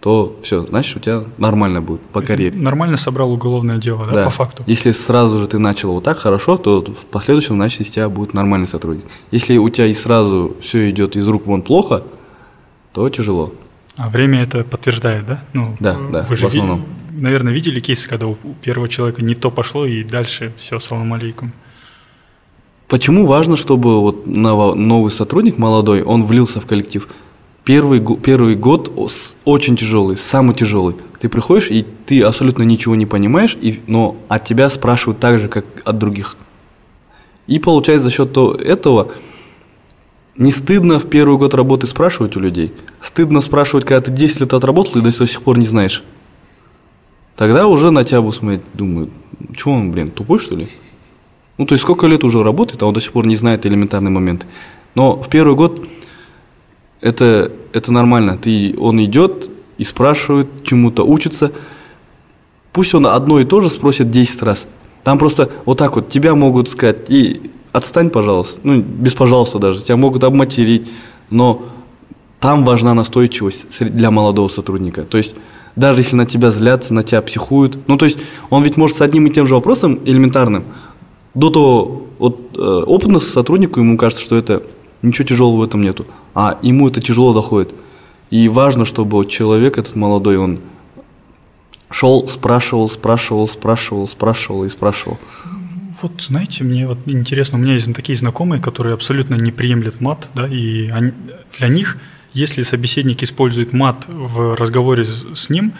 B: то все, значит, у тебя нормально будет по карьере.
A: нормально собрал уголовное дело, да,
B: Да.
A: по факту.
B: Если сразу же ты начал вот так хорошо, то в последующем, значит, из тебя будет нормальный сотрудник. Если у тебя и сразу все идет из рук вон плохо, то тяжело.
A: А время это подтверждает, да? Ну,
B: Да, да,
A: Вы
B: в
A: же,
B: основном.
A: ви- наверное, видели кейсы, когда у первого человека не то пошло, и дальше все, салам алейкум.
B: Почему важно, чтобы вот новый сотрудник, молодой, он влился в коллектив? Первый, первый год очень тяжелый, самый тяжелый. Ты приходишь, и ты абсолютно ничего не понимаешь, и, но от тебя спрашивают так же, как от других. И получается за счет то- этого не стыдно в первый год работы спрашивать у людей. Стыдно спрашивать, когда ты 10 лет отработал и до сих пор не знаешь. Тогда уже на тебя будут смотреть, думают, что он, блин, тупой что ли? Ну, то есть сколько лет уже работает, а он до сих пор не знает элементарные моменты. Но в первый год это, это нормально. Ты, он идет и спрашивает, чему-то учится. Пусть он одно и то же спросит 10 раз. Там просто вот так вот тебя могут сказать, и отстань, пожалуйста. Ну, без пожалуйста даже. Тебя могут обматерить. Но там важна настойчивость для молодого сотрудника. То есть даже если на тебя злятся, на тебя психуют. Ну, то есть он ведь может с одним и тем же вопросом элементарным до того вот, э, сотруднику ему кажется, что это ничего тяжелого в этом нету, а ему это тяжело доходит. И важно, чтобы человек этот молодой, он шел, спрашивал, спрашивал, спрашивал, спрашивал и спрашивал.
A: Вот, знаете, мне вот интересно, у меня есть такие знакомые, которые абсолютно не приемлят мат, да, и они- для них, если собеседник использует мат в разговоре с, с ним,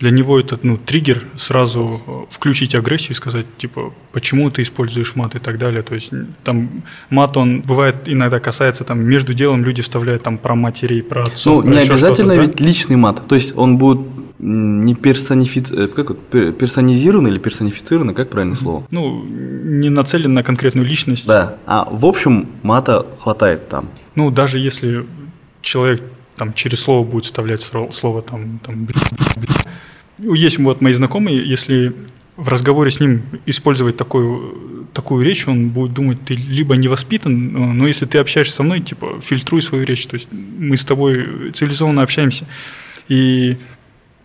A: для него это, ну, триггер сразу э, включить агрессию и сказать, типа, почему ты используешь мат и так далее. То есть там мат, он бывает иногда касается, там, между делом люди вставляют там про матерей, про отцов,
B: Ну,
A: про
B: не обязательно
A: да?
B: ведь личный мат. То есть он будет не персонифи... э, как пер- персонизированный или персонифицированный, как правильное слово?
A: Ну, не нацелен на конкретную личность.
B: Да. А в общем мата хватает там.
A: Ну, даже если человек там через слово будет вставлять слово там, там блин, блин. Ну, Есть вот мои знакомые, если в разговоре с ним использовать такую, такую речь, он будет думать, ты либо не воспитан, но но если ты общаешься со мной, типа, фильтруй свою речь, то есть мы с тобой цивилизованно общаемся. И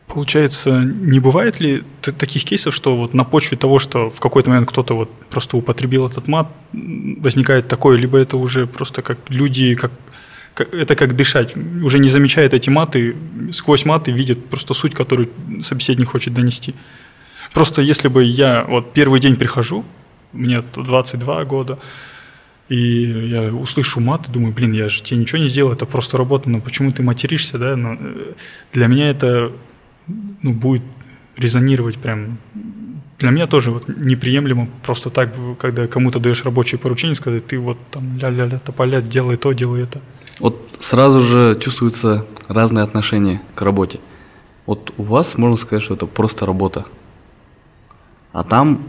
A: получается, не бывает ли таких кейсов, что вот на почве того, что в какой-то момент кто-то вот просто употребил этот мат, возникает такое, либо это уже просто как люди, как- это как дышать. Уже не замечает эти маты, сквозь маты видит просто суть, которую собеседник хочет донести. Просто если бы я вот первый день прихожу, мне 22 года, и я услышу мат, думаю, блин, я же тебе ничего не сделал, это просто работа, но почему ты материшься, да? Но, э, для меня это ну, будет резонировать прям. Для меня тоже вот неприемлемо просто так, когда кому-то даешь рабочее поручение, сказать, ты вот там ля-ля-ля, тополя, делай то, делай это.
B: Вот сразу же чувствуются разные отношения к работе. Вот у вас можно сказать, что это просто работа. А там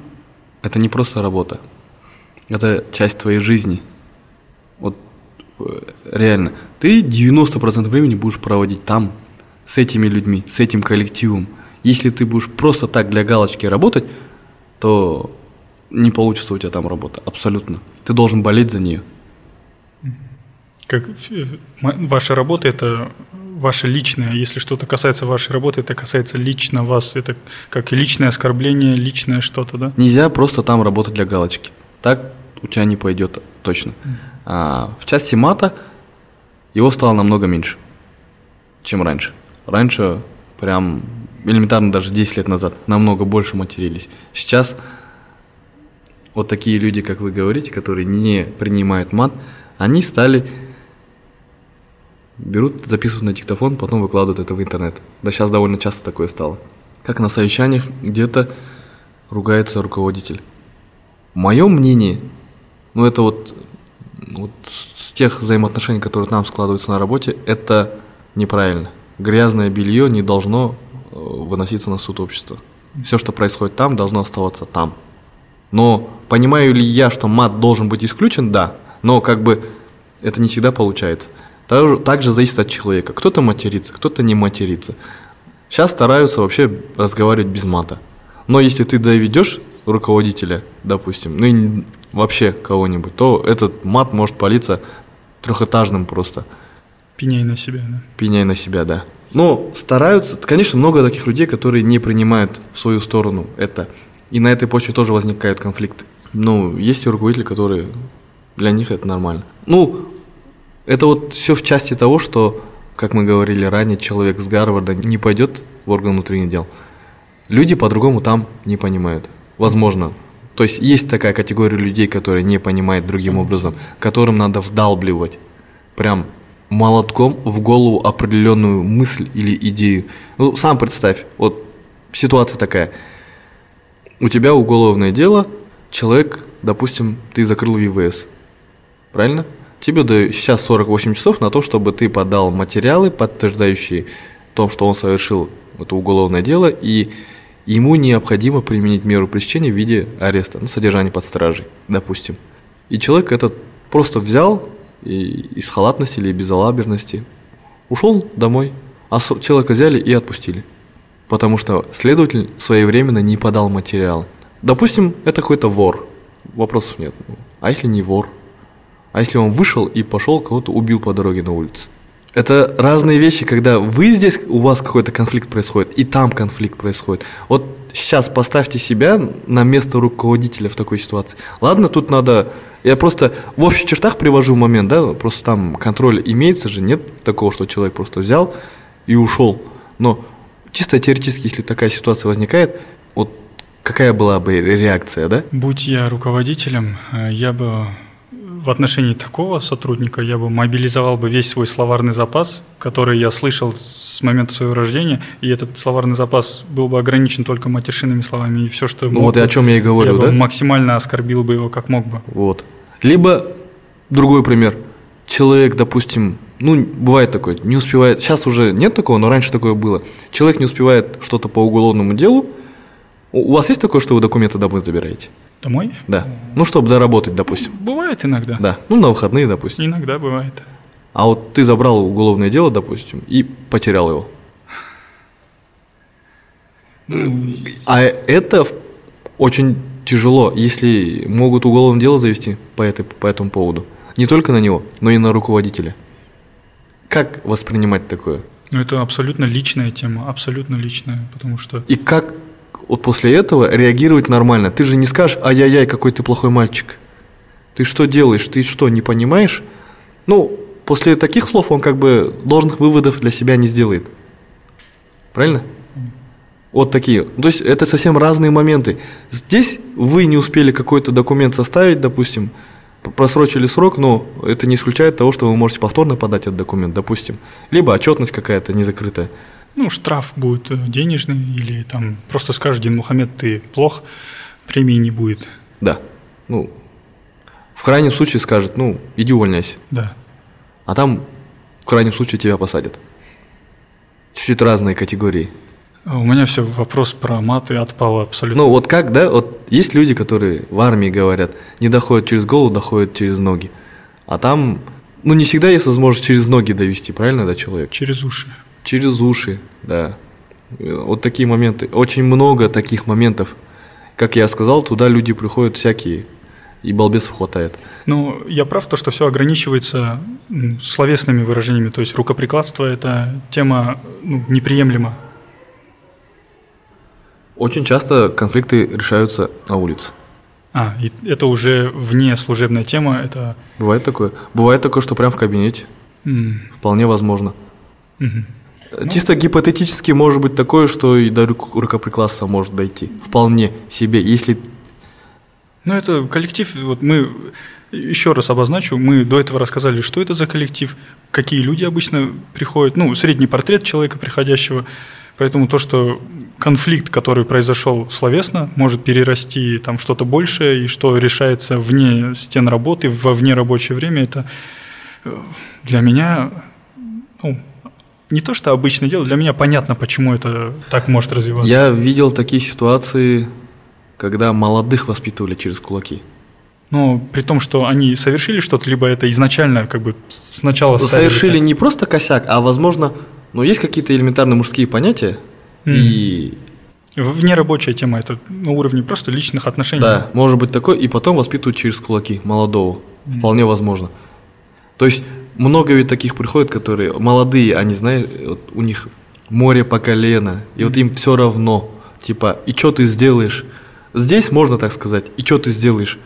B: это не просто работа. Это часть твоей жизни. Вот э, реально. Ты 90% времени будешь проводить там, с этими людьми, с этим коллективом. Если ты будешь просто так для галочки работать, то не получится у тебя там работа. Абсолютно. Ты должен болеть за нее.
A: Как ваша работа это ваше личное. Если что-то касается вашей работы, это касается лично вас. Это как личное оскорбление, личное что-то, да?
B: Нельзя просто там работать для галочки. Так у тебя не пойдет точно. А, в части мата его стало намного меньше, чем раньше. Раньше прям элементарно даже 10 лет назад намного больше матерились. Сейчас вот такие люди, как вы говорите, которые не принимают мат, они стали берут, записывают на диктофон, потом выкладывают это в интернет. Да сейчас довольно часто такое стало. Как на совещаниях где-то ругается руководитель. Мое мнение, ну это вот, вот с тех взаимоотношений, которые там складываются на работе, это неправильно. Грязное белье не должно э, выноситься на суд общества. Все, что происходит там, должно оставаться там. Но понимаю ли я, что мат должен быть исключен? Да. Но как бы это не всегда получается. Также, также зависит от человека. Кто-то матерится, кто-то не матерится. Сейчас стараются вообще разговаривать без мата. Но если ты доведешь руководителя, допустим, ну и вообще кого-нибудь, то этот мат может палиться трехэтажным просто.
A: Пеняй на себя, да.
B: Пеняй на себя, да. Но стараются, конечно, много таких людей, которые не принимают в свою сторону это. И на этой почве тоже возникают конфликты. Ну, есть и руководители, которые для них это нормально. Ну, это вот все в части того, что, как мы говорили ранее, человек с Гарварда не пойдет в орган внутренних дел. Люди по-другому там не понимают. Возможно. То есть есть такая категория людей, которые не понимают другим образом, которым надо вдалбливать. Прям молотком в голову определенную мысль или идею. Ну, сам представь, вот ситуация такая. У тебя уголовное дело, человек, допустим, ты закрыл ВВС. Правильно? Тебе дают сейчас 48 часов на то, чтобы ты подал материалы, подтверждающие том, что он совершил это уголовное дело, и ему необходимо применить меру пресечения в виде ареста, ну, содержания под стражей, допустим. И человек этот просто взял и из халатности или безалаберности ушел домой, а человека взяли и отпустили. Потому что следователь своевременно не подал материалы. Допустим, это какой-то вор. Вопросов нет. А если не вор? А если он вышел и пошел, кого-то убил по дороге на улице? Это разные вещи, когда вы здесь, у вас какой-то конфликт происходит, и там конфликт происходит. Вот сейчас поставьте себя на место руководителя в такой ситуации. Ладно, тут надо... Я просто в общих чертах привожу момент, да, просто там контроль имеется же, нет такого, что человек просто взял и ушел. Но чисто теоретически, если такая ситуация возникает, вот какая была бы реакция, да?
A: Будь я руководителем, э, я бы в отношении такого сотрудника я бы мобилизовал бы весь свой словарный запас, который я слышал с момента своего рождения, и этот словарный запас был бы ограничен только матершинными словами, и все, что
B: ну, вот и о чем я и говорю,
A: я
B: да?
A: Бы максимально оскорбил бы его как мог бы.
B: Вот. Либо другой пример. Человек, допустим, ну, бывает такое, не успевает, сейчас уже нет такого, но раньше такое было. Человек не успевает что-то по уголовному делу. У вас есть такое, что вы документы домой забираете?
A: Домой?
B: Да. Ну, чтобы доработать, допустим.
A: Бывает иногда.
B: Да. Ну, на выходные, допустим.
A: Иногда бывает.
B: А вот ты забрал уголовное дело, допустим, и потерял его. А это очень тяжело, если могут уголовное дело завести по, этой, по этому поводу. Не только на него, но и на руководителя. Как воспринимать такое?
A: Ну, это абсолютно личная тема, абсолютно личная, потому что...
B: И как вот после этого реагировать нормально. Ты же не скажешь, ай-яй-яй, какой ты плохой мальчик. Ты что делаешь? Ты что, не понимаешь? Ну, после таких слов он как бы должных выводов для себя не сделает. Правильно? Вот такие. То есть это совсем разные моменты. Здесь вы не успели какой-то документ составить, допустим, просрочили срок, но это не исключает того, что вы можете повторно подать этот документ, допустим. Либо отчетность какая-то не закрытая.
A: Ну, штраф будет э, денежный, или там просто скажешь, Дин Мухаммед, ты плох, премии не будет.
B: Да. Ну, в крайнем случае скажет, ну, иди увольняйся.
A: Да.
B: А там, в крайнем случае, тебя посадят. Чуть-чуть разные категории.
A: А у меня все вопрос про маты отпал абсолютно.
B: Ну, вот как, да, вот есть люди, которые в армии говорят, не доходят через голову, доходят через ноги. А там, ну, не всегда есть возможность через ноги довести, правильно, да, человек?
A: Через уши.
B: Через уши, да. Вот такие моменты. Очень много таких моментов. Как я сказал, туда люди приходят всякие. и балбесов хватает.
A: Ну, я прав, то, что все ограничивается словесными выражениями, то есть рукоприкладство – это тема ну, неприемлема.
B: Очень часто конфликты решаются на улице.
A: А, и это уже вне служебная тема, это…
B: Бывает такое. Бывает такое, что прям в кабинете. Mm. Вполне возможно. Mm-hmm. Чисто ну, гипотетически может быть такое, что и до рукоприкладства может дойти. Вполне себе, если…
A: Ну, это коллектив, вот мы, еще раз обозначу, мы до этого рассказали, что это за коллектив, какие люди обычно приходят, ну, средний портрет человека приходящего, Поэтому то, что конфликт, который произошел словесно, может перерасти там что-то большее, и что решается вне стен работы, во вне рабочее время, это э, для меня ну, не то, что обычное дело, для меня понятно, почему это так может развиваться.
B: Я видел такие ситуации, когда молодых воспитывали через кулаки.
A: Но при том, что они совершили что-то, либо это изначально как бы сначала
B: Совершили не просто косяк, а возможно но есть какие-то элементарные мужские понятия, mm. и
A: Внерабочая тема, это на уровне просто личных отношений.
B: Да, может быть такой, и потом воспитывают через кулаки молодого. Mm. Вполне возможно. То есть много ведь таких приходят, которые молодые, они знают, вот у них море по колено, и вот им все равно, типа, и что ты сделаешь? Здесь можно так сказать, и что ты сделаешь?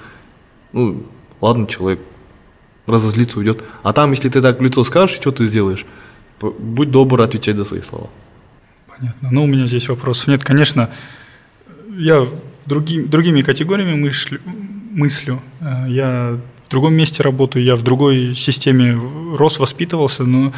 B: Ну, ладно, человек разозлится, уйдет. А там, если ты так в лицо скажешь, что ты сделаешь? будь добр отвечать за свои слова.
A: Понятно. Ну, у меня здесь вопросов нет. Конечно, я другим, другими категориями мыслю, мыслю. Э, я в другом месте работаю, я в другой системе рос, воспитывался, но...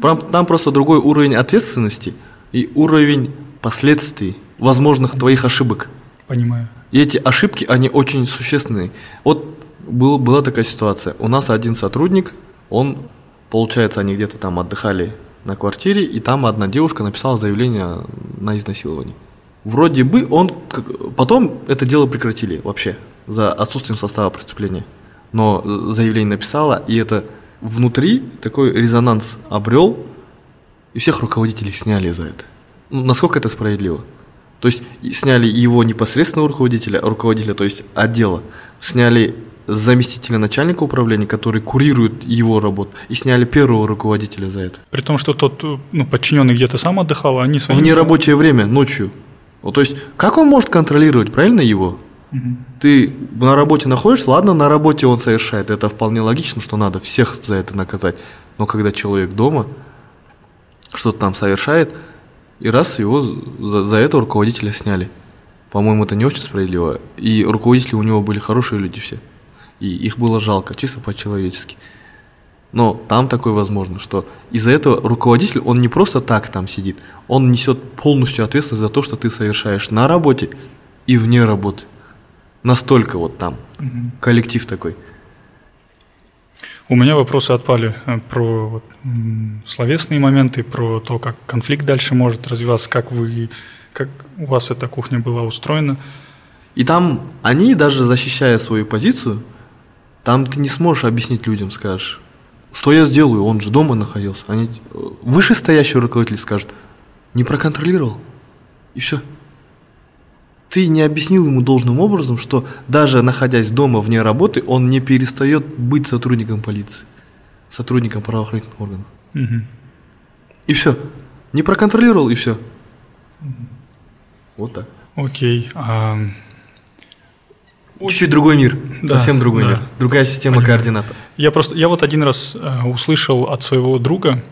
B: Там просто другой уровень ответственности и уровень последствий, возможных твоих ошибок.
A: Понимаю.
B: И эти ошибки, они очень существенные. Вот был, была такая ситуация. У нас один сотрудник, он Получается, они где-то там отдыхали на квартире, и там одна девушка написала заявление на изнасилование. Вроде бы он... Потом это дело прекратили вообще за отсутствием состава преступления. Но заявление написала, и это внутри такой резонанс обрел, и всех руководителей сняли за это. Ну, насколько это справедливо? То есть сняли его непосредственного руководителя, руководителя, то есть отдела, сняли заместителя начальника управления, который курирует его работу, и сняли первого руководителя за это.
A: При том, что тот ну, подчиненный где-то сам отдыхал, а они
B: свои... В нерабочее время, ночью. Вот, то есть, как он может контролировать, правильно, его? Ты на работе находишься, ладно, на работе он совершает, это вполне логично, что надо всех за это наказать. Но когда человек дома что-то там совершает, и раз его за, за это руководителя сняли. По-моему, это не очень справедливо. И руководители у него были хорошие люди все и их было жалко, чисто по-человечески. Но там такое возможно, что из-за этого руководитель, он не просто так там сидит, он несет полностью ответственность за то, что ты совершаешь на работе и вне работы. Настолько вот там угу. коллектив такой.
A: У меня вопросы отпали э, про вот, словесные моменты, про то, как конфликт дальше может развиваться, как вы, как у вас эта кухня была устроена.
B: И там они, даже защищая свою позицию, там ты не сможешь объяснить людям, скажешь, что я сделаю, он же дома находился. Они, вышестоящий руководитель скажет, не проконтролировал, и все. Ты не объяснил ему должным образом, что даже находясь дома вне работы, он не перестает быть сотрудником полиции, сотрудником правоохранительных органов. Угу. И все. Не проконтролировал, и все. Угу. Вот так.
A: Окей. А
B: Чуть-чуть другой мир, да, совсем другой да. мир, другая система Понимаю. координат.
A: Я просто, я вот один раз э, услышал от своего друга,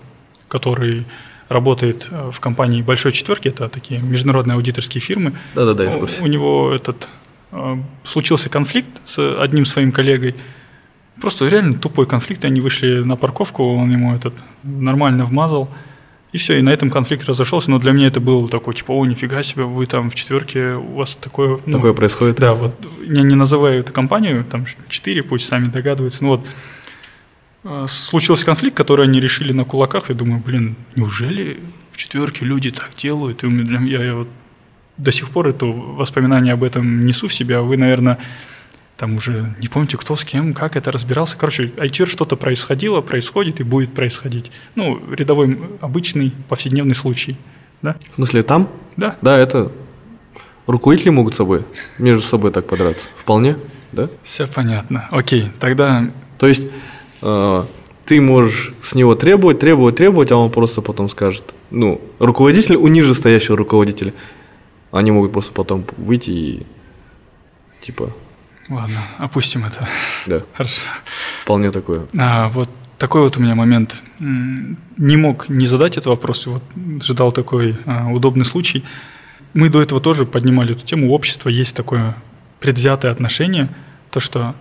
A: который работает э, в компании Большой Четверки, это такие международные аудиторские фирмы.
B: Да-да-да, я в курсе.
A: У, у него этот э, случился конфликт с одним своим коллегой. Просто реально тупой конфликт. Они вышли на парковку, он ему этот нормально вмазал. И все, и на этом конфликт разошелся, но для меня это было такое, типа, о, нифига себе, вы там в четверке, у вас такое...
B: Ну, такое происходит?
A: Да, вот, я не называю эту компанию, там четыре, пусть сами догадываются, ну вот, случился конфликт, который они решили на кулаках, я думаю, блин, неужели в четверке люди так делают? И для меня, я вот до сих пор это воспоминание об этом несу в себя, а вы, наверное, там уже не помните, кто с кем, как это разбирался. Короче, IT что-то происходило, происходит и будет происходить. Ну, рядовой, обычный, повседневный случай. Да?
B: В смысле, там?
A: Да.
B: Да, это руководители могут с собой, между собой так подраться. Вполне. да?
A: Все понятно. Окей, тогда...
B: То есть ты можешь с него требовать, требовать, требовать, а он просто потом скажет. Ну, руководитель у ниже стоящего руководителя, они могут просто потом выйти и типа...
A: Ладно, опустим это.
B: Да.
A: Хорошо.
B: Вполне такое.
A: А, вот такой вот у меня момент. Не мог не задать этот вопрос, вот ждал такой а, удобный случай. Мы до этого тоже поднимали эту тему. У общества есть такое предвзятое отношение, то, что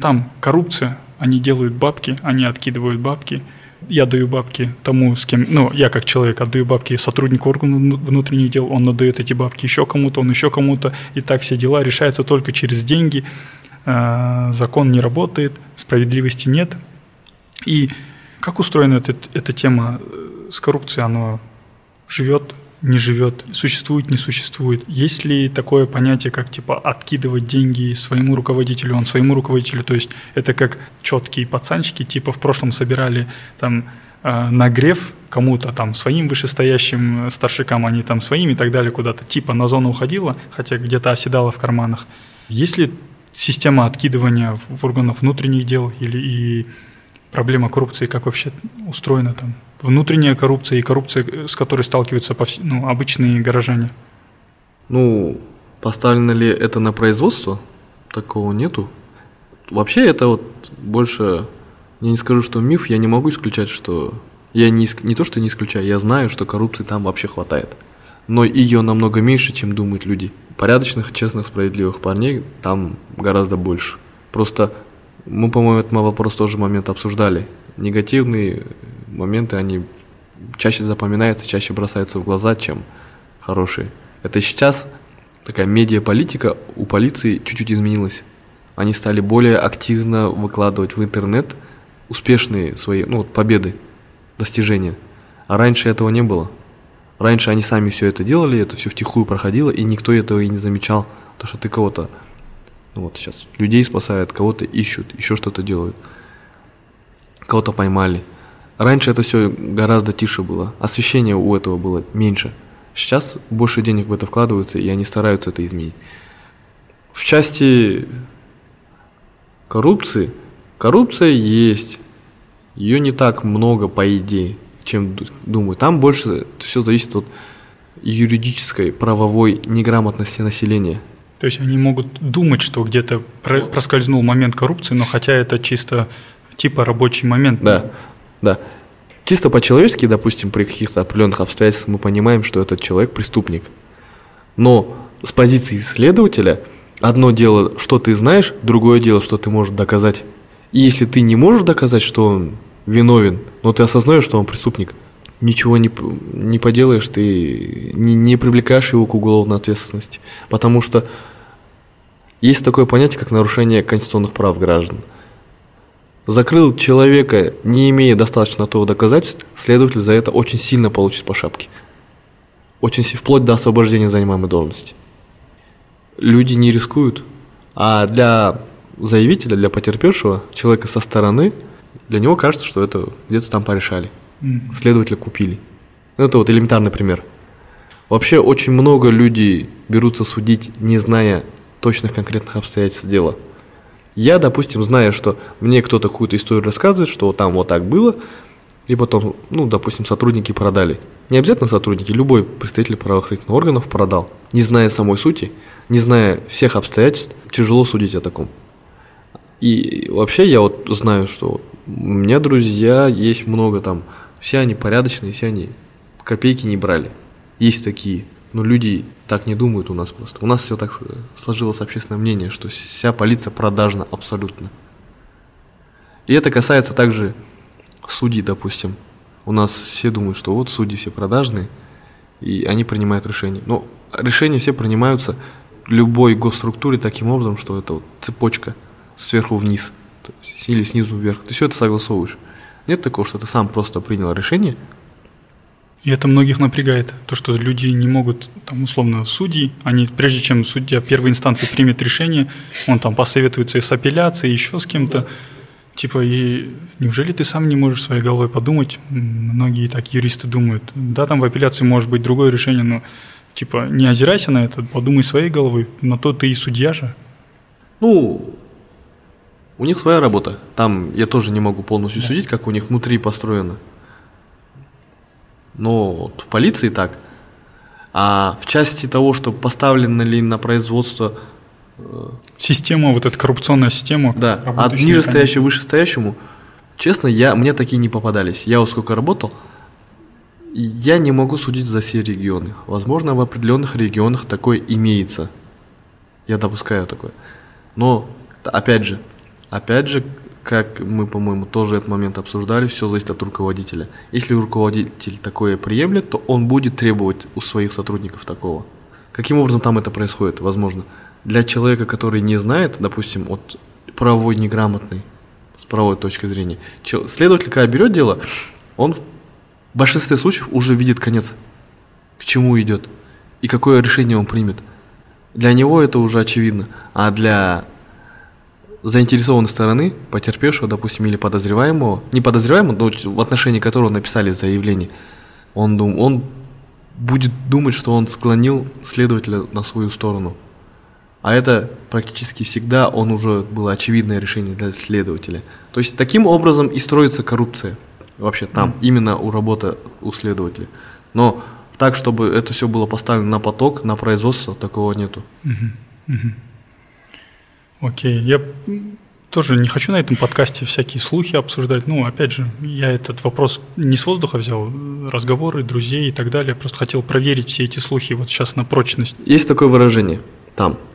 A: там коррупция, они делают бабки, они откидывают бабки, я даю бабки тому, с кем, ну, я как человек отдаю бабки сотруднику органа внутренних дел, он отдает эти бабки еще кому-то, он еще кому-то, и так все дела решаются только через деньги, а, закон не работает, справедливости нет – и как устроена эта, эта тема? С коррупцией? Оно живет, не живет, существует, не существует? Есть ли такое понятие, как типа откидывать деньги своему руководителю, он своему руководителю? То есть это как четкие пацанчики, типа в прошлом собирали там э, нагрев кому-то там своим вышестоящим э, старшикам, они там своими и так далее куда-то, типа на зону уходила, хотя где-то оседала в карманах. Есть ли система откидывания в органах внутренних дел или и проблема коррупции, как вообще устроена там внутренняя коррупция и коррупция, с которой сталкиваются повс... ну, обычные горожане?
B: Ну, поставлено ли это на производство? Такого нету. Вообще это вот больше, я не скажу, что миф, я не могу исключать, что... Я не, не то, что не исключаю, я знаю, что коррупции там вообще хватает. Но ее намного меньше, чем думают люди. Порядочных, честных, справедливых парней там гораздо больше. Просто мы, по-моему, этот вопрос тоже момент обсуждали. Негативные моменты, они чаще запоминаются, чаще бросаются в глаза, чем хорошие. Это сейчас такая медиаполитика у полиции чуть-чуть изменилась. Они стали более активно выкладывать в интернет успешные свои ну, вот, победы, достижения. А раньше этого не было. Раньше они сами все это делали, это все втихую проходило, и никто этого и не замечал. То, что ты кого-то ну вот сейчас людей спасают, кого-то ищут, еще что-то делают. Кого-то поймали. Раньше это все гораздо тише было. Освещение у этого было меньше. Сейчас больше денег в это вкладывается, и они стараются это изменить. В части коррупции, коррупция есть. Ее не так много, по идее, чем думаю. Там больше все зависит от юридической, правовой неграмотности населения.
A: То есть они могут думать, что где-то проскользнул момент коррупции, но хотя это чисто типа рабочий момент.
B: Да, да. Чисто по-человечески, допустим, при каких-то определенных обстоятельствах мы понимаем, что этот человек преступник. Но с позиции следователя одно дело, что ты знаешь, другое дело, что ты можешь доказать. И если ты не можешь доказать, что он виновен, но ты осознаешь, что он преступник, ничего не, не поделаешь, ты не, не привлекаешь его к уголовной ответственности. Потому что есть такое понятие, как нарушение конституционных прав граждан. Закрыл человека, не имея достаточно того доказательств, следователь за это очень сильно получит по шапке. Очень вплоть до освобождения занимаемой должности. Люди не рискуют. А для заявителя, для потерпевшего, человека со стороны, для него кажется, что это где-то там порешали следователя купили. Это вот элементарный пример. Вообще очень много людей берутся судить, не зная точных конкретных обстоятельств дела. Я, допустим, знаю, что мне кто-то какую-то историю рассказывает, что там вот так было, и потом, ну, допустим, сотрудники продали. Не обязательно сотрудники, любой представитель правоохранительных органов продал. Не зная самой сути, не зная всех обстоятельств, тяжело судить о таком. И вообще я вот знаю, что у меня друзья есть много там все они порядочные, все они копейки не брали. Есть такие. Но люди так не думают у нас просто. У нас все так сложилось общественное мнение, что вся полиция продажна абсолютно. И это касается также судей, допустим. У нас все думают, что вот судьи все продажные, и они принимают решения. Но решения все принимаются любой госструктуре таким образом, что это вот цепочка сверху вниз, то есть, или снизу вверх. Ты все это согласовываешь. Нет такого, что ты сам просто принял решение.
A: И это многих напрягает, то, что люди не могут, там, условно, судьи, они, прежде чем судья первой инстанции примет решение, он там посоветуется и с апелляцией, еще с кем-то. Типа, и неужели ты сам не можешь своей головой подумать? Многие так юристы думают. Да, там в апелляции может быть другое решение, но типа не озирайся на это, подумай своей головой, на то ты и судья же.
B: Ну, У них своя работа. Там я тоже не могу полностью судить, как у них внутри построено. Но вот в полиции так. А в части того, что поставлено ли на производство
A: Система, вот эта коррупционная система.
B: Да, от нижестоящего вышестоящему, честно, я, мне такие не попадались. Я вот сколько работал, я не могу судить за все регионы. Возможно, в определенных регионах такое имеется. Я допускаю такое. Но, опять же, опять же, как мы, по-моему, тоже этот момент обсуждали, все зависит от руководителя. Если руководитель такое приемлет, то он будет требовать у своих сотрудников такого. Каким образом там это происходит? Возможно, для человека, который не знает, допустим, от правовой неграмотный, с правовой точки зрения, следователь, когда берет дело, он в большинстве случаев уже видит конец, к чему идет и какое решение он примет. Для него это уже очевидно, а для заинтересованной стороны, потерпевшего, допустим, или подозреваемого, не подозреваемого, но в отношении которого написали заявление, он, дум, он будет думать, что он склонил следователя на свою сторону. А это практически всегда он уже было очевидное решение для следователя. То есть таким образом и строится коррупция вообще там, mm. именно у работы у следователя. Но так, чтобы это все было поставлено на поток, на производство, такого нету.
A: Mm-hmm. Mm-hmm. Окей, я тоже не хочу на этом подкасте всякие слухи обсуждать. Ну, опять же, я этот вопрос не с воздуха взял, разговоры, друзей и так далее. Просто хотел проверить все эти слухи вот сейчас на прочность.
B: Есть такое выражение там –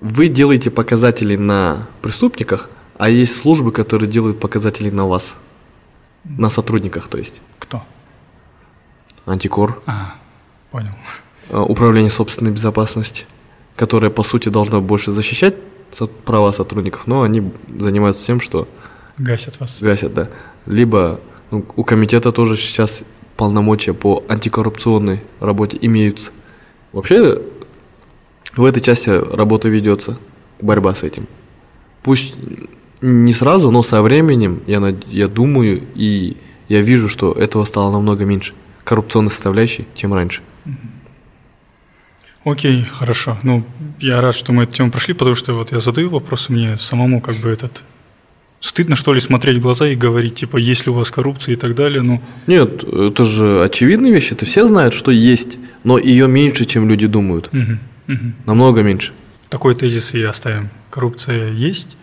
B: вы делаете показатели на преступниках, а есть службы, которые делают показатели на вас. На сотрудниках, то есть.
A: Кто?
B: Антикор.
A: А, понял.
B: А, управление собственной безопасности, которое, по сути, должно больше защищать права сотрудников, но они занимаются тем, что...
A: Гасят вас.
B: Гасят, да. Либо ну, у комитета тоже сейчас полномочия по антикоррупционной работе имеются. Вообще, в этой части работа ведется, борьба с этим. Пусть не сразу, но со временем, я, я думаю и я вижу, что этого стало намного меньше, коррупционной составляющей, чем раньше.
A: Окей, хорошо. Ну, я рад, что мы эту тему прошли, потому что вот я задаю вопрос, мне самому как бы этот... Стыдно, что ли, смотреть в глаза и говорить, типа, есть ли у вас коррупция и так далее, ну...
B: Нет, это же очевидная вещь, это все знают, что есть, но ее меньше, чем люди думают.
A: Угу. Угу.
B: Намного меньше.
A: Такой тезис и оставим. Коррупция есть,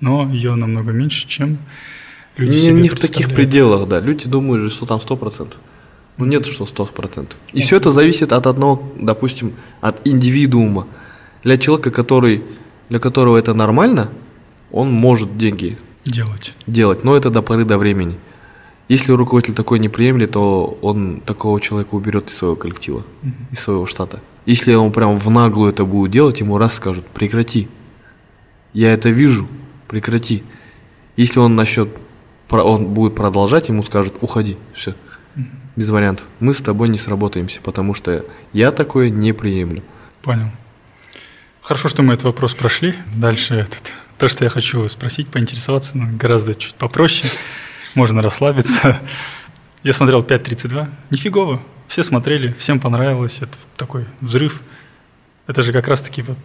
A: но ее намного меньше, чем люди не, себе
B: Не в таких пределах, да. Люди думают, что там 100%. Ну нет, что 100%. И все это зависит от одного, допустим, от индивидуума. Для человека, который, для которого это нормально, он может деньги
A: делать.
B: делать, но это до поры до времени. Если руководитель такой не приемлет, то он такого человека уберет из своего коллектива, mm из своего штата. Если он прям в наглую это будет делать, ему раз скажут, прекрати. Я это вижу, прекрати. Если он насчет, он будет продолжать, ему скажут, уходи, все. Без вариантов. Мы с тобой не сработаемся, потому что я такое не приемлю.
A: Понял. Хорошо, что мы этот вопрос прошли. Дальше этот, то, что я хочу спросить, поинтересоваться, но гораздо чуть попроще. Можно расслабиться. Я смотрел 5.32. Нифигово. Все смотрели, всем понравилось. Это такой взрыв. Это же как раз-таки вот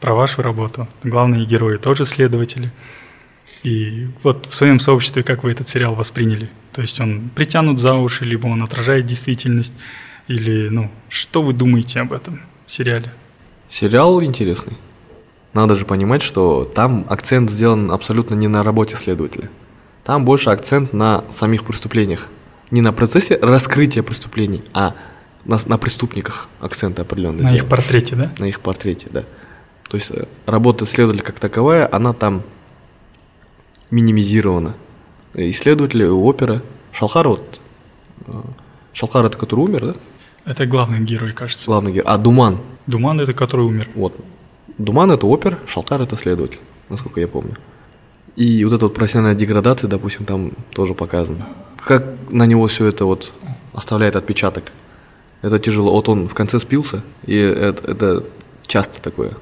A: про вашу работу. Главные герои тоже следователи. И вот в своем сообществе как вы этот сериал восприняли? То есть он притянут за уши, либо он отражает действительность? Или, ну, что вы думаете об этом сериале?
B: Сериал интересный. Надо же понимать, что там акцент сделан абсолютно не на работе следователя. Там больше акцент на самих преступлениях не на процессе раскрытия преступлений, а на, на преступниках акцент определенный.
A: На сделан. их портрете, да?
B: На их портрете, да. То есть э, работа следователя как таковая, она там минимизирована. Исследователи, опера, Шалхар вот, э, Шалхар это который умер, да?
A: Это главный герой, кажется.
B: Главный герой. А Думан?
A: Думан это который умер.
B: Вот. Думан это опер, Шалхар это следователь, насколько я помню. И вот эта вот профессиональная деградация, допустим, там тоже показана. Как на него все это вот оставляет отпечаток. Это тяжело. Вот он в конце спился, и это, это часто такое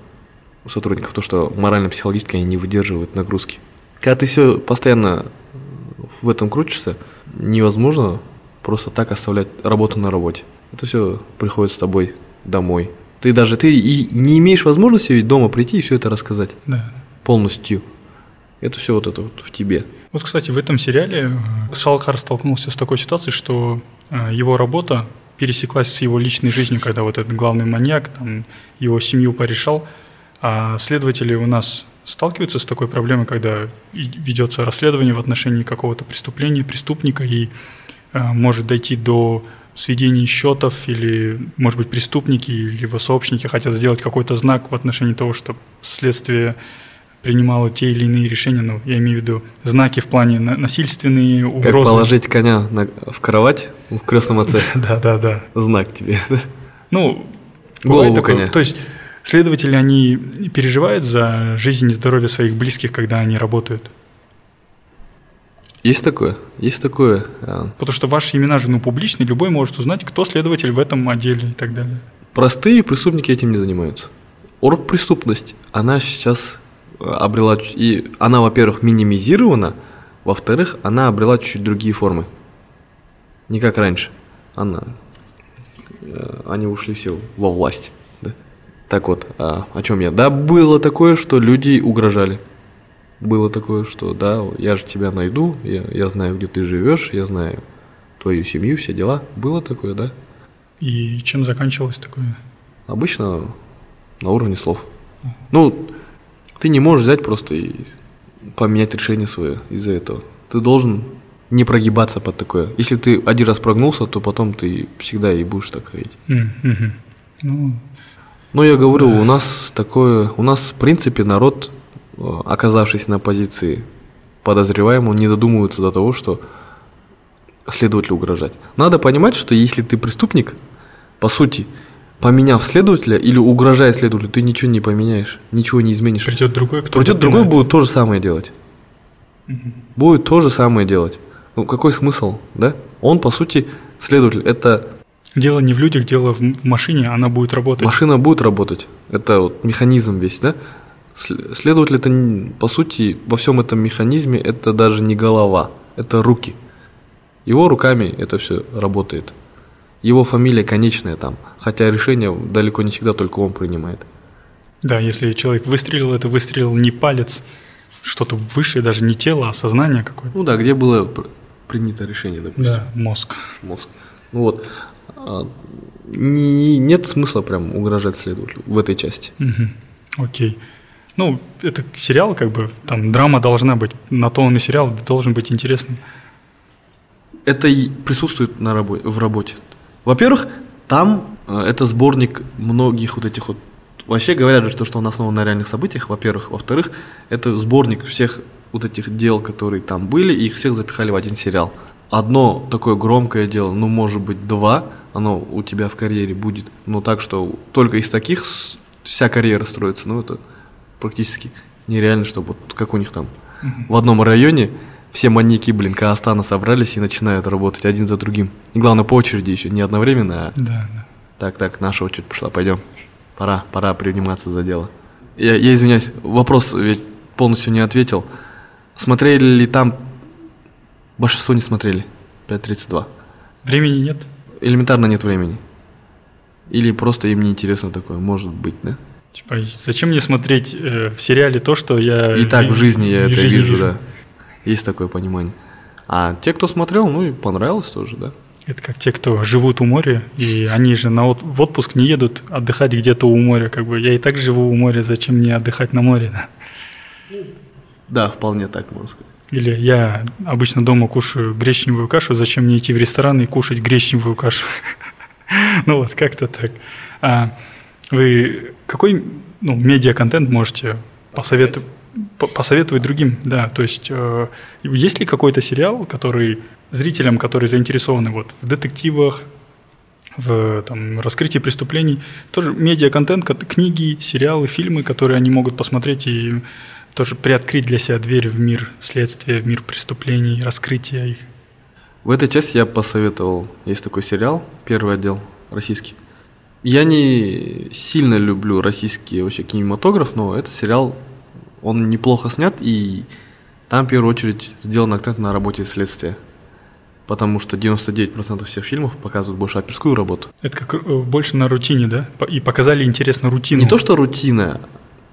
B: у сотрудников, то, что морально-психологически они не выдерживают нагрузки. Когда ты все постоянно в этом крутишься, невозможно просто так оставлять работу на работе. Это все приходит с тобой домой. Ты даже ты и не имеешь возможности ведь дома прийти и все это рассказать.
A: Да.
B: Полностью. Это все вот это вот в тебе.
A: Вот, кстати, в этом сериале э, Шалхар столкнулся с такой ситуацией, что э, его работа пересеклась с его личной жизнью, когда вот этот главный маньяк там, его семью порешал. А следователи у нас сталкиваются с такой проблемой, когда ведется расследование в отношении какого-то преступления, преступника, и э, может дойти до сведений счетов, или, может быть, преступники или его сообщники хотят сделать какой-то знак в отношении того, чтобы следствие принимала те или иные решения, ну, я имею в виду знаки в плане насильственные, угрозы.
B: Как положить коня на, в кровать в крестном отце.
A: Да, да, да.
B: Знак тебе.
A: Ну, голову коня. То есть следователи, они переживают за жизнь и здоровье своих близких, когда они работают?
B: Есть такое, есть такое.
A: А. Потому что ваши имена же ну, публичны, любой может узнать, кто следователь в этом отделе и так далее.
B: Простые преступники этим не занимаются. Оргпреступность, она сейчас обрела... И она, во-первых, минимизирована, во-вторых, она обрела чуть-чуть другие формы. Не как раньше. Она... Э, они ушли все во власть. Так вот, а, о чем я? Да, было такое, что люди угрожали. Было такое, что да, я же тебя найду, я, я знаю, где ты живешь, я знаю твою семью, все дела. Было такое, да?
A: И чем заканчивалось такое?
B: Обычно на уровне слов. Ну, ты не можешь взять просто и поменять решение свое из-за этого. Ты должен не прогибаться под такое. Если ты один раз прогнулся, то потом ты всегда и будешь так ходить.
A: Mm-hmm. Ну,
B: Но я говорю, у нас такое, у нас в принципе народ, э, оказавшись на позиции подозреваемого, не додумывается до того, что следователю угрожать. Надо понимать, что если ты преступник, по сути, поменяв следователя или угрожая следователю, ты ничего не поменяешь, ничего не изменишь.
A: Придет другой, кто
B: Придет другой, будет то же самое делать. Угу. Будет то же самое делать. Ну, какой смысл, да? Он, по сути, следователь, это...
A: Дело не в людях, дело в машине, она будет работать.
B: Машина будет работать. Это вот механизм весь, да? Следователь это, по сути, во всем этом механизме это даже не голова, это руки. Его руками это все работает. Его фамилия конечная там, хотя решение далеко не всегда только он принимает.
A: Да, если человек выстрелил, это выстрелил не палец, что-то высшее, даже не тело, а сознание какое-то.
B: Ну да, где было принято решение, допустим.
A: Да, мозг.
B: Мозг. Ну вот, а, не, нет смысла прям угрожать следователю в этой части.
A: Угу. Окей. Ну, это сериал, как бы, там драма должна быть, на то он и сериал должен быть интересным.
B: Это и присутствует на работе, в работе. Во-первых, там э, это сборник многих вот этих вот Вообще говорят же, что, что он основан на реальных событиях, во-первых. Во-вторых, это сборник всех вот этих дел, которые там были, и их всех запихали в один сериал. Одно такое громкое дело, ну, может быть, два, оно у тебя в карьере будет, но так, что только из таких вся карьера строится, ну, это практически нереально, чтобы вот как у них там в одном районе все маньяки, блин, Казахстана собрались и начинают работать один за другим. И главное, по очереди еще, не одновременно, а...
A: Да, да.
B: Так, так, наша очередь пошла, пойдем. Пора, пора приниматься за дело. Я, я извиняюсь, вопрос ведь полностью не ответил. Смотрели ли там... Большинство не смотрели. 5.32.
A: Времени нет?
B: Элементарно нет времени. Или просто им не интересно такое, может быть, да?
A: Типа, зачем мне смотреть э, в сериале то, что я...
B: И так в жизни я это жизни вижу, вижу, да. Есть такое понимание. А те, кто смотрел, ну и понравилось тоже, да.
A: Это как те, кто живут у моря, и они же на от... в отпуск не едут отдыхать где-то у моря. Как бы я и так живу у моря, зачем мне отдыхать на море?
B: Да, да вполне так можно сказать.
A: Или я обычно дома кушаю гречневую кашу, зачем мне идти в ресторан и кушать гречневую кашу? ну вот, как-то так. А вы какой ну, медиа-контент можете посоветовать? посоветовать другим, да. То есть э, есть ли какой-то сериал, который зрителям, которые заинтересованы вот в детективах, в там, раскрытии преступлений, тоже медиа-контент, книги, сериалы, фильмы, которые они могут посмотреть и тоже приоткрыть для себя дверь в мир следствия, в мир преступлений, раскрытия их.
B: В этой части я посоветовал, есть такой сериал, первый отдел, российский. Я не сильно люблю российский вообще кинематограф, но этот сериал он неплохо снят, и там в первую очередь сделан акцент на работе следствия. Потому что 99% всех фильмов показывают больше оперскую работу.
A: Это как э, больше на рутине, да? И показали интересно рутину.
B: Не то, что рутина.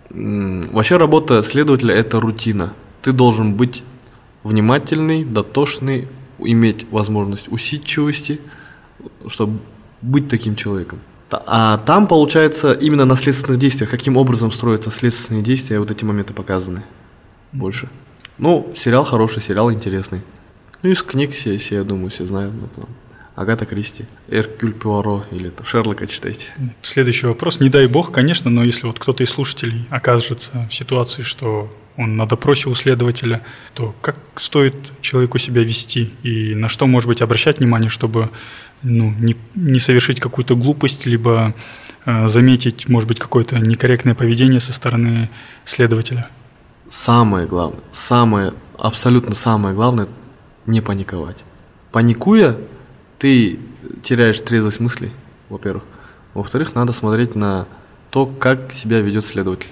B: Вообще работа следователя – это рутина. ты должен быть внимательный, дотошный, иметь возможность усидчивости, чтобы быть таким человеком. А там, получается, именно на следственных действиях, каким образом строятся следственные действия, вот эти моменты показаны больше. Ну, сериал хороший, сериал интересный. Ну, из книг все, все я думаю, все знают. Ну, там, Агата Кристи, Эркюль Пуаро или там, Шерлока читайте.
A: Следующий вопрос. Не дай бог, конечно, но если вот кто-то из слушателей окажется в ситуации, что он на допросе у следователя, то как стоит человеку себя вести и на что, может быть, обращать внимание, чтобы ну, не, не совершить какую-то глупость, либо э, заметить, может быть, какое-то некорректное поведение со стороны следователя?
B: Самое главное, самое, абсолютно самое главное – не паниковать. Паникуя, ты теряешь трезвость мыслей, во-первых. Во-вторых, надо смотреть на то, как себя ведет следователь.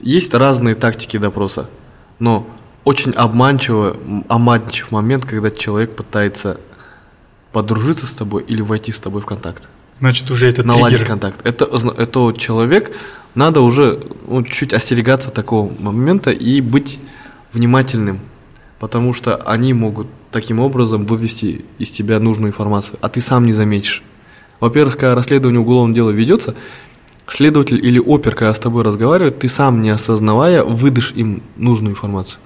B: Есть разные тактики допроса, но очень обманчиво, обманчив момент, когда человек пытается подружиться с тобой или войти с тобой в контакт.
A: Значит, уже это
B: Наладить
A: триггер.
B: контакт. Это, это человек, надо уже ну, чуть остерегаться такого момента и быть внимательным, потому что они могут таким образом вывести из тебя нужную информацию, а ты сам не заметишь. Во-первых, когда расследование уголовного дела ведется, следователь или опер, когда с тобой разговаривает, ты сам не осознавая выдашь им нужную информацию.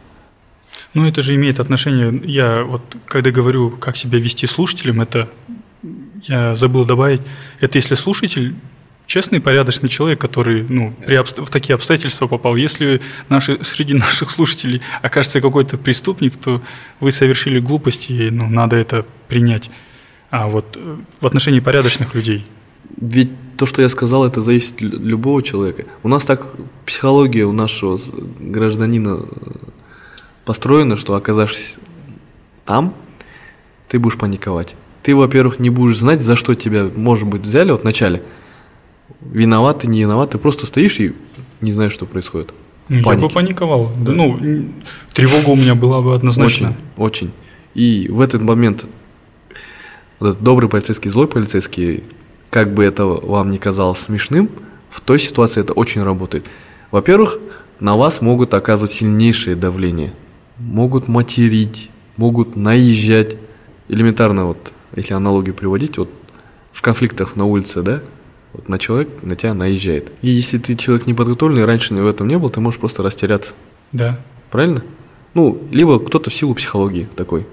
A: Ну, это же имеет отношение, я вот когда говорю, как себя вести слушателем, это, я забыл добавить, это если слушатель честный, порядочный человек, который ну, при обсто... в такие обстоятельства попал. Если наши, среди наших слушателей окажется какой-то преступник, то вы совершили глупость, и ну, надо это принять. А вот э, в отношении порядочных людей.
B: Ведь то, что я сказал, это зависит любого человека. У нас так психология у нашего гражданина построено, что оказавшись там, ты будешь паниковать. Ты, во-первых, не будешь знать, за что тебя, может быть, взяли вот вначале. Виноват ты, не виноват, ты просто стоишь и не знаешь, что происходит.
A: В я бы паниковал. Да. Ну, тревога у меня была бы однозначно.
B: Очень, очень. И в этот момент вот этот добрый полицейский, злой полицейский, как бы это вам не казалось смешным, в той ситуации это очень работает. Во-первых, на вас могут оказывать сильнейшее давление – могут материть, могут наезжать. Элементарно, вот, если аналогию приводить, вот в конфликтах на улице, да, вот на человек на тебя наезжает. И если ты человек неподготовленный, раньше в этом не был, ты можешь просто растеряться.
A: Да.
B: Правильно? Ну, либо кто-то в силу психологии такой.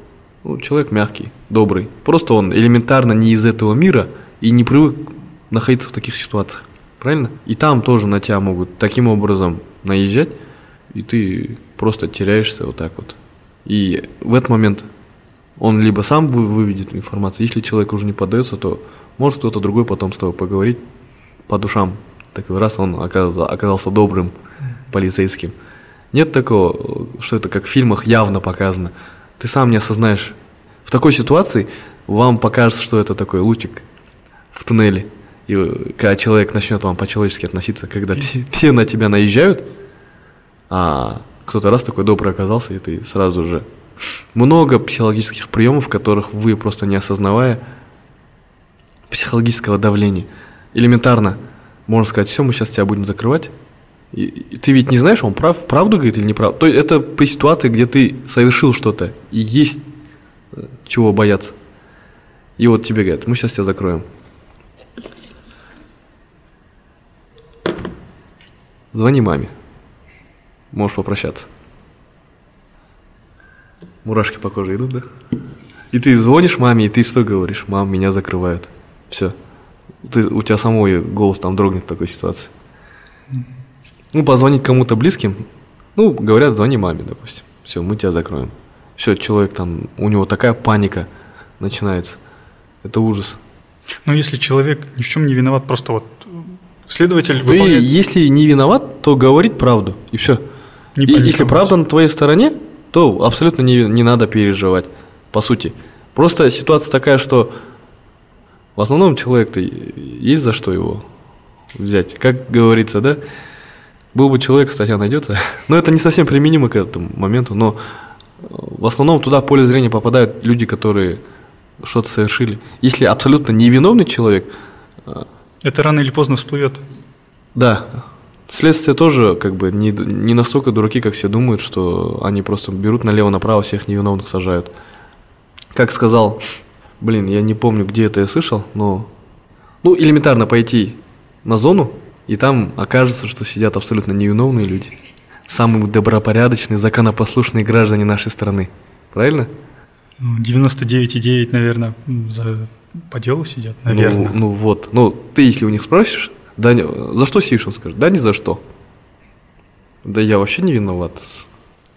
B: Ну, человек мягкий, добрый. Просто он элементарно не из этого мира и не привык находиться в таких ситуациях. Правильно? И там тоже на тебя могут таким образом наезжать, и ты просто теряешься вот так вот. И в этот момент он либо сам выведет информацию, если человек уже не поддается, то может кто-то другой потом с тобой поговорить по душам. Такой раз он оказался, оказался добрым полицейским. Нет такого, что это как в фильмах явно показано. Ты сам не осознаешь. В такой ситуации вам покажется, что это такой лучик в туннеле. И когда человек начнет вам по-человечески относиться, когда все, все на тебя наезжают, а кто-то раз такой добрый оказался, и ты сразу же... Много психологических приемов, которых вы просто не осознавая, психологического давления. Элементарно. Можно сказать, все, мы сейчас тебя будем закрывать. И, и ты ведь не знаешь, он прав, правду говорит или не прав. То есть это при ситуации, где ты совершил что-то, и есть э, чего бояться. И вот тебе говорят, мы сейчас тебя закроем. Звони маме можешь попрощаться. Мурашки по коже идут, да? И ты звонишь маме, и ты что говоришь? Мам, меня закрывают. Все. Ты, у тебя самой голос там дрогнет в такой ситуации. Ну, позвонить кому-то близким, ну, говорят, звони маме, допустим. Все, мы тебя закроем. Все, человек там, у него такая паника начинается. Это ужас.
A: Но если человек ни в чем не виноват, просто вот следователь
B: выполняет... И если не виноват, то говорить правду, и все. Не и если правда на твоей стороне, то абсолютно не, не надо переживать, по сути. Просто ситуация такая, что в основном человек-то есть за что его взять. Как говорится, да? Был бы человек, статья найдется. Но это не совсем применимо к этому моменту, но в основном туда в поле зрения попадают люди, которые что-то совершили. Если абсолютно невиновный человек...
A: Это рано или поздно всплывет.
B: Да, следствие тоже как бы не, не настолько дураки, как все думают, что они просто берут налево-направо всех невиновных сажают. Как сказал, блин, я не помню, где это я слышал, но... Ну, элементарно пойти на зону, и там окажется, что сидят абсолютно невиновные люди. Самые добропорядочные, законопослушные граждане нашей страны. Правильно?
A: 99,9, ну, наверное, за, по делу сидят, наверное.
B: Ну, ну вот. Ну, ты если у них спросишь, да, за что сидишь, он скажет, да ни за что. Да я вообще не виноват.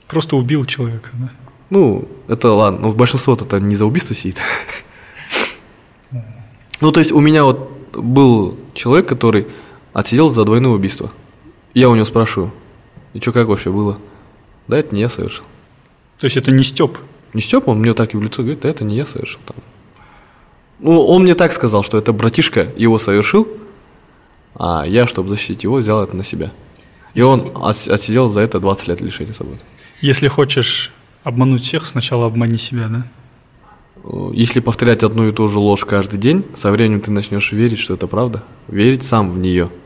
A: Просто убил человека, да?
B: Ну, это ладно, но большинство-то там не за убийство сидит. Ну, то есть у меня вот был человек, который отсидел за двойное убийство. Я у него спрашиваю, и что, как вообще было? Да, это не я совершил.
A: То есть это не Степ?
B: Не Степ, он мне так и в лицо говорит, да, это не я совершил. Там. Ну, он мне так сказал, что это братишка его совершил, а я, чтобы защитить его, взял это на себя. И он отсидел за это 20 лет лишения свободы.
A: Если хочешь обмануть всех, сначала обмани себя, да?
B: Если повторять одну и ту же ложь каждый день, со временем ты начнешь верить, что это правда, верить сам в нее –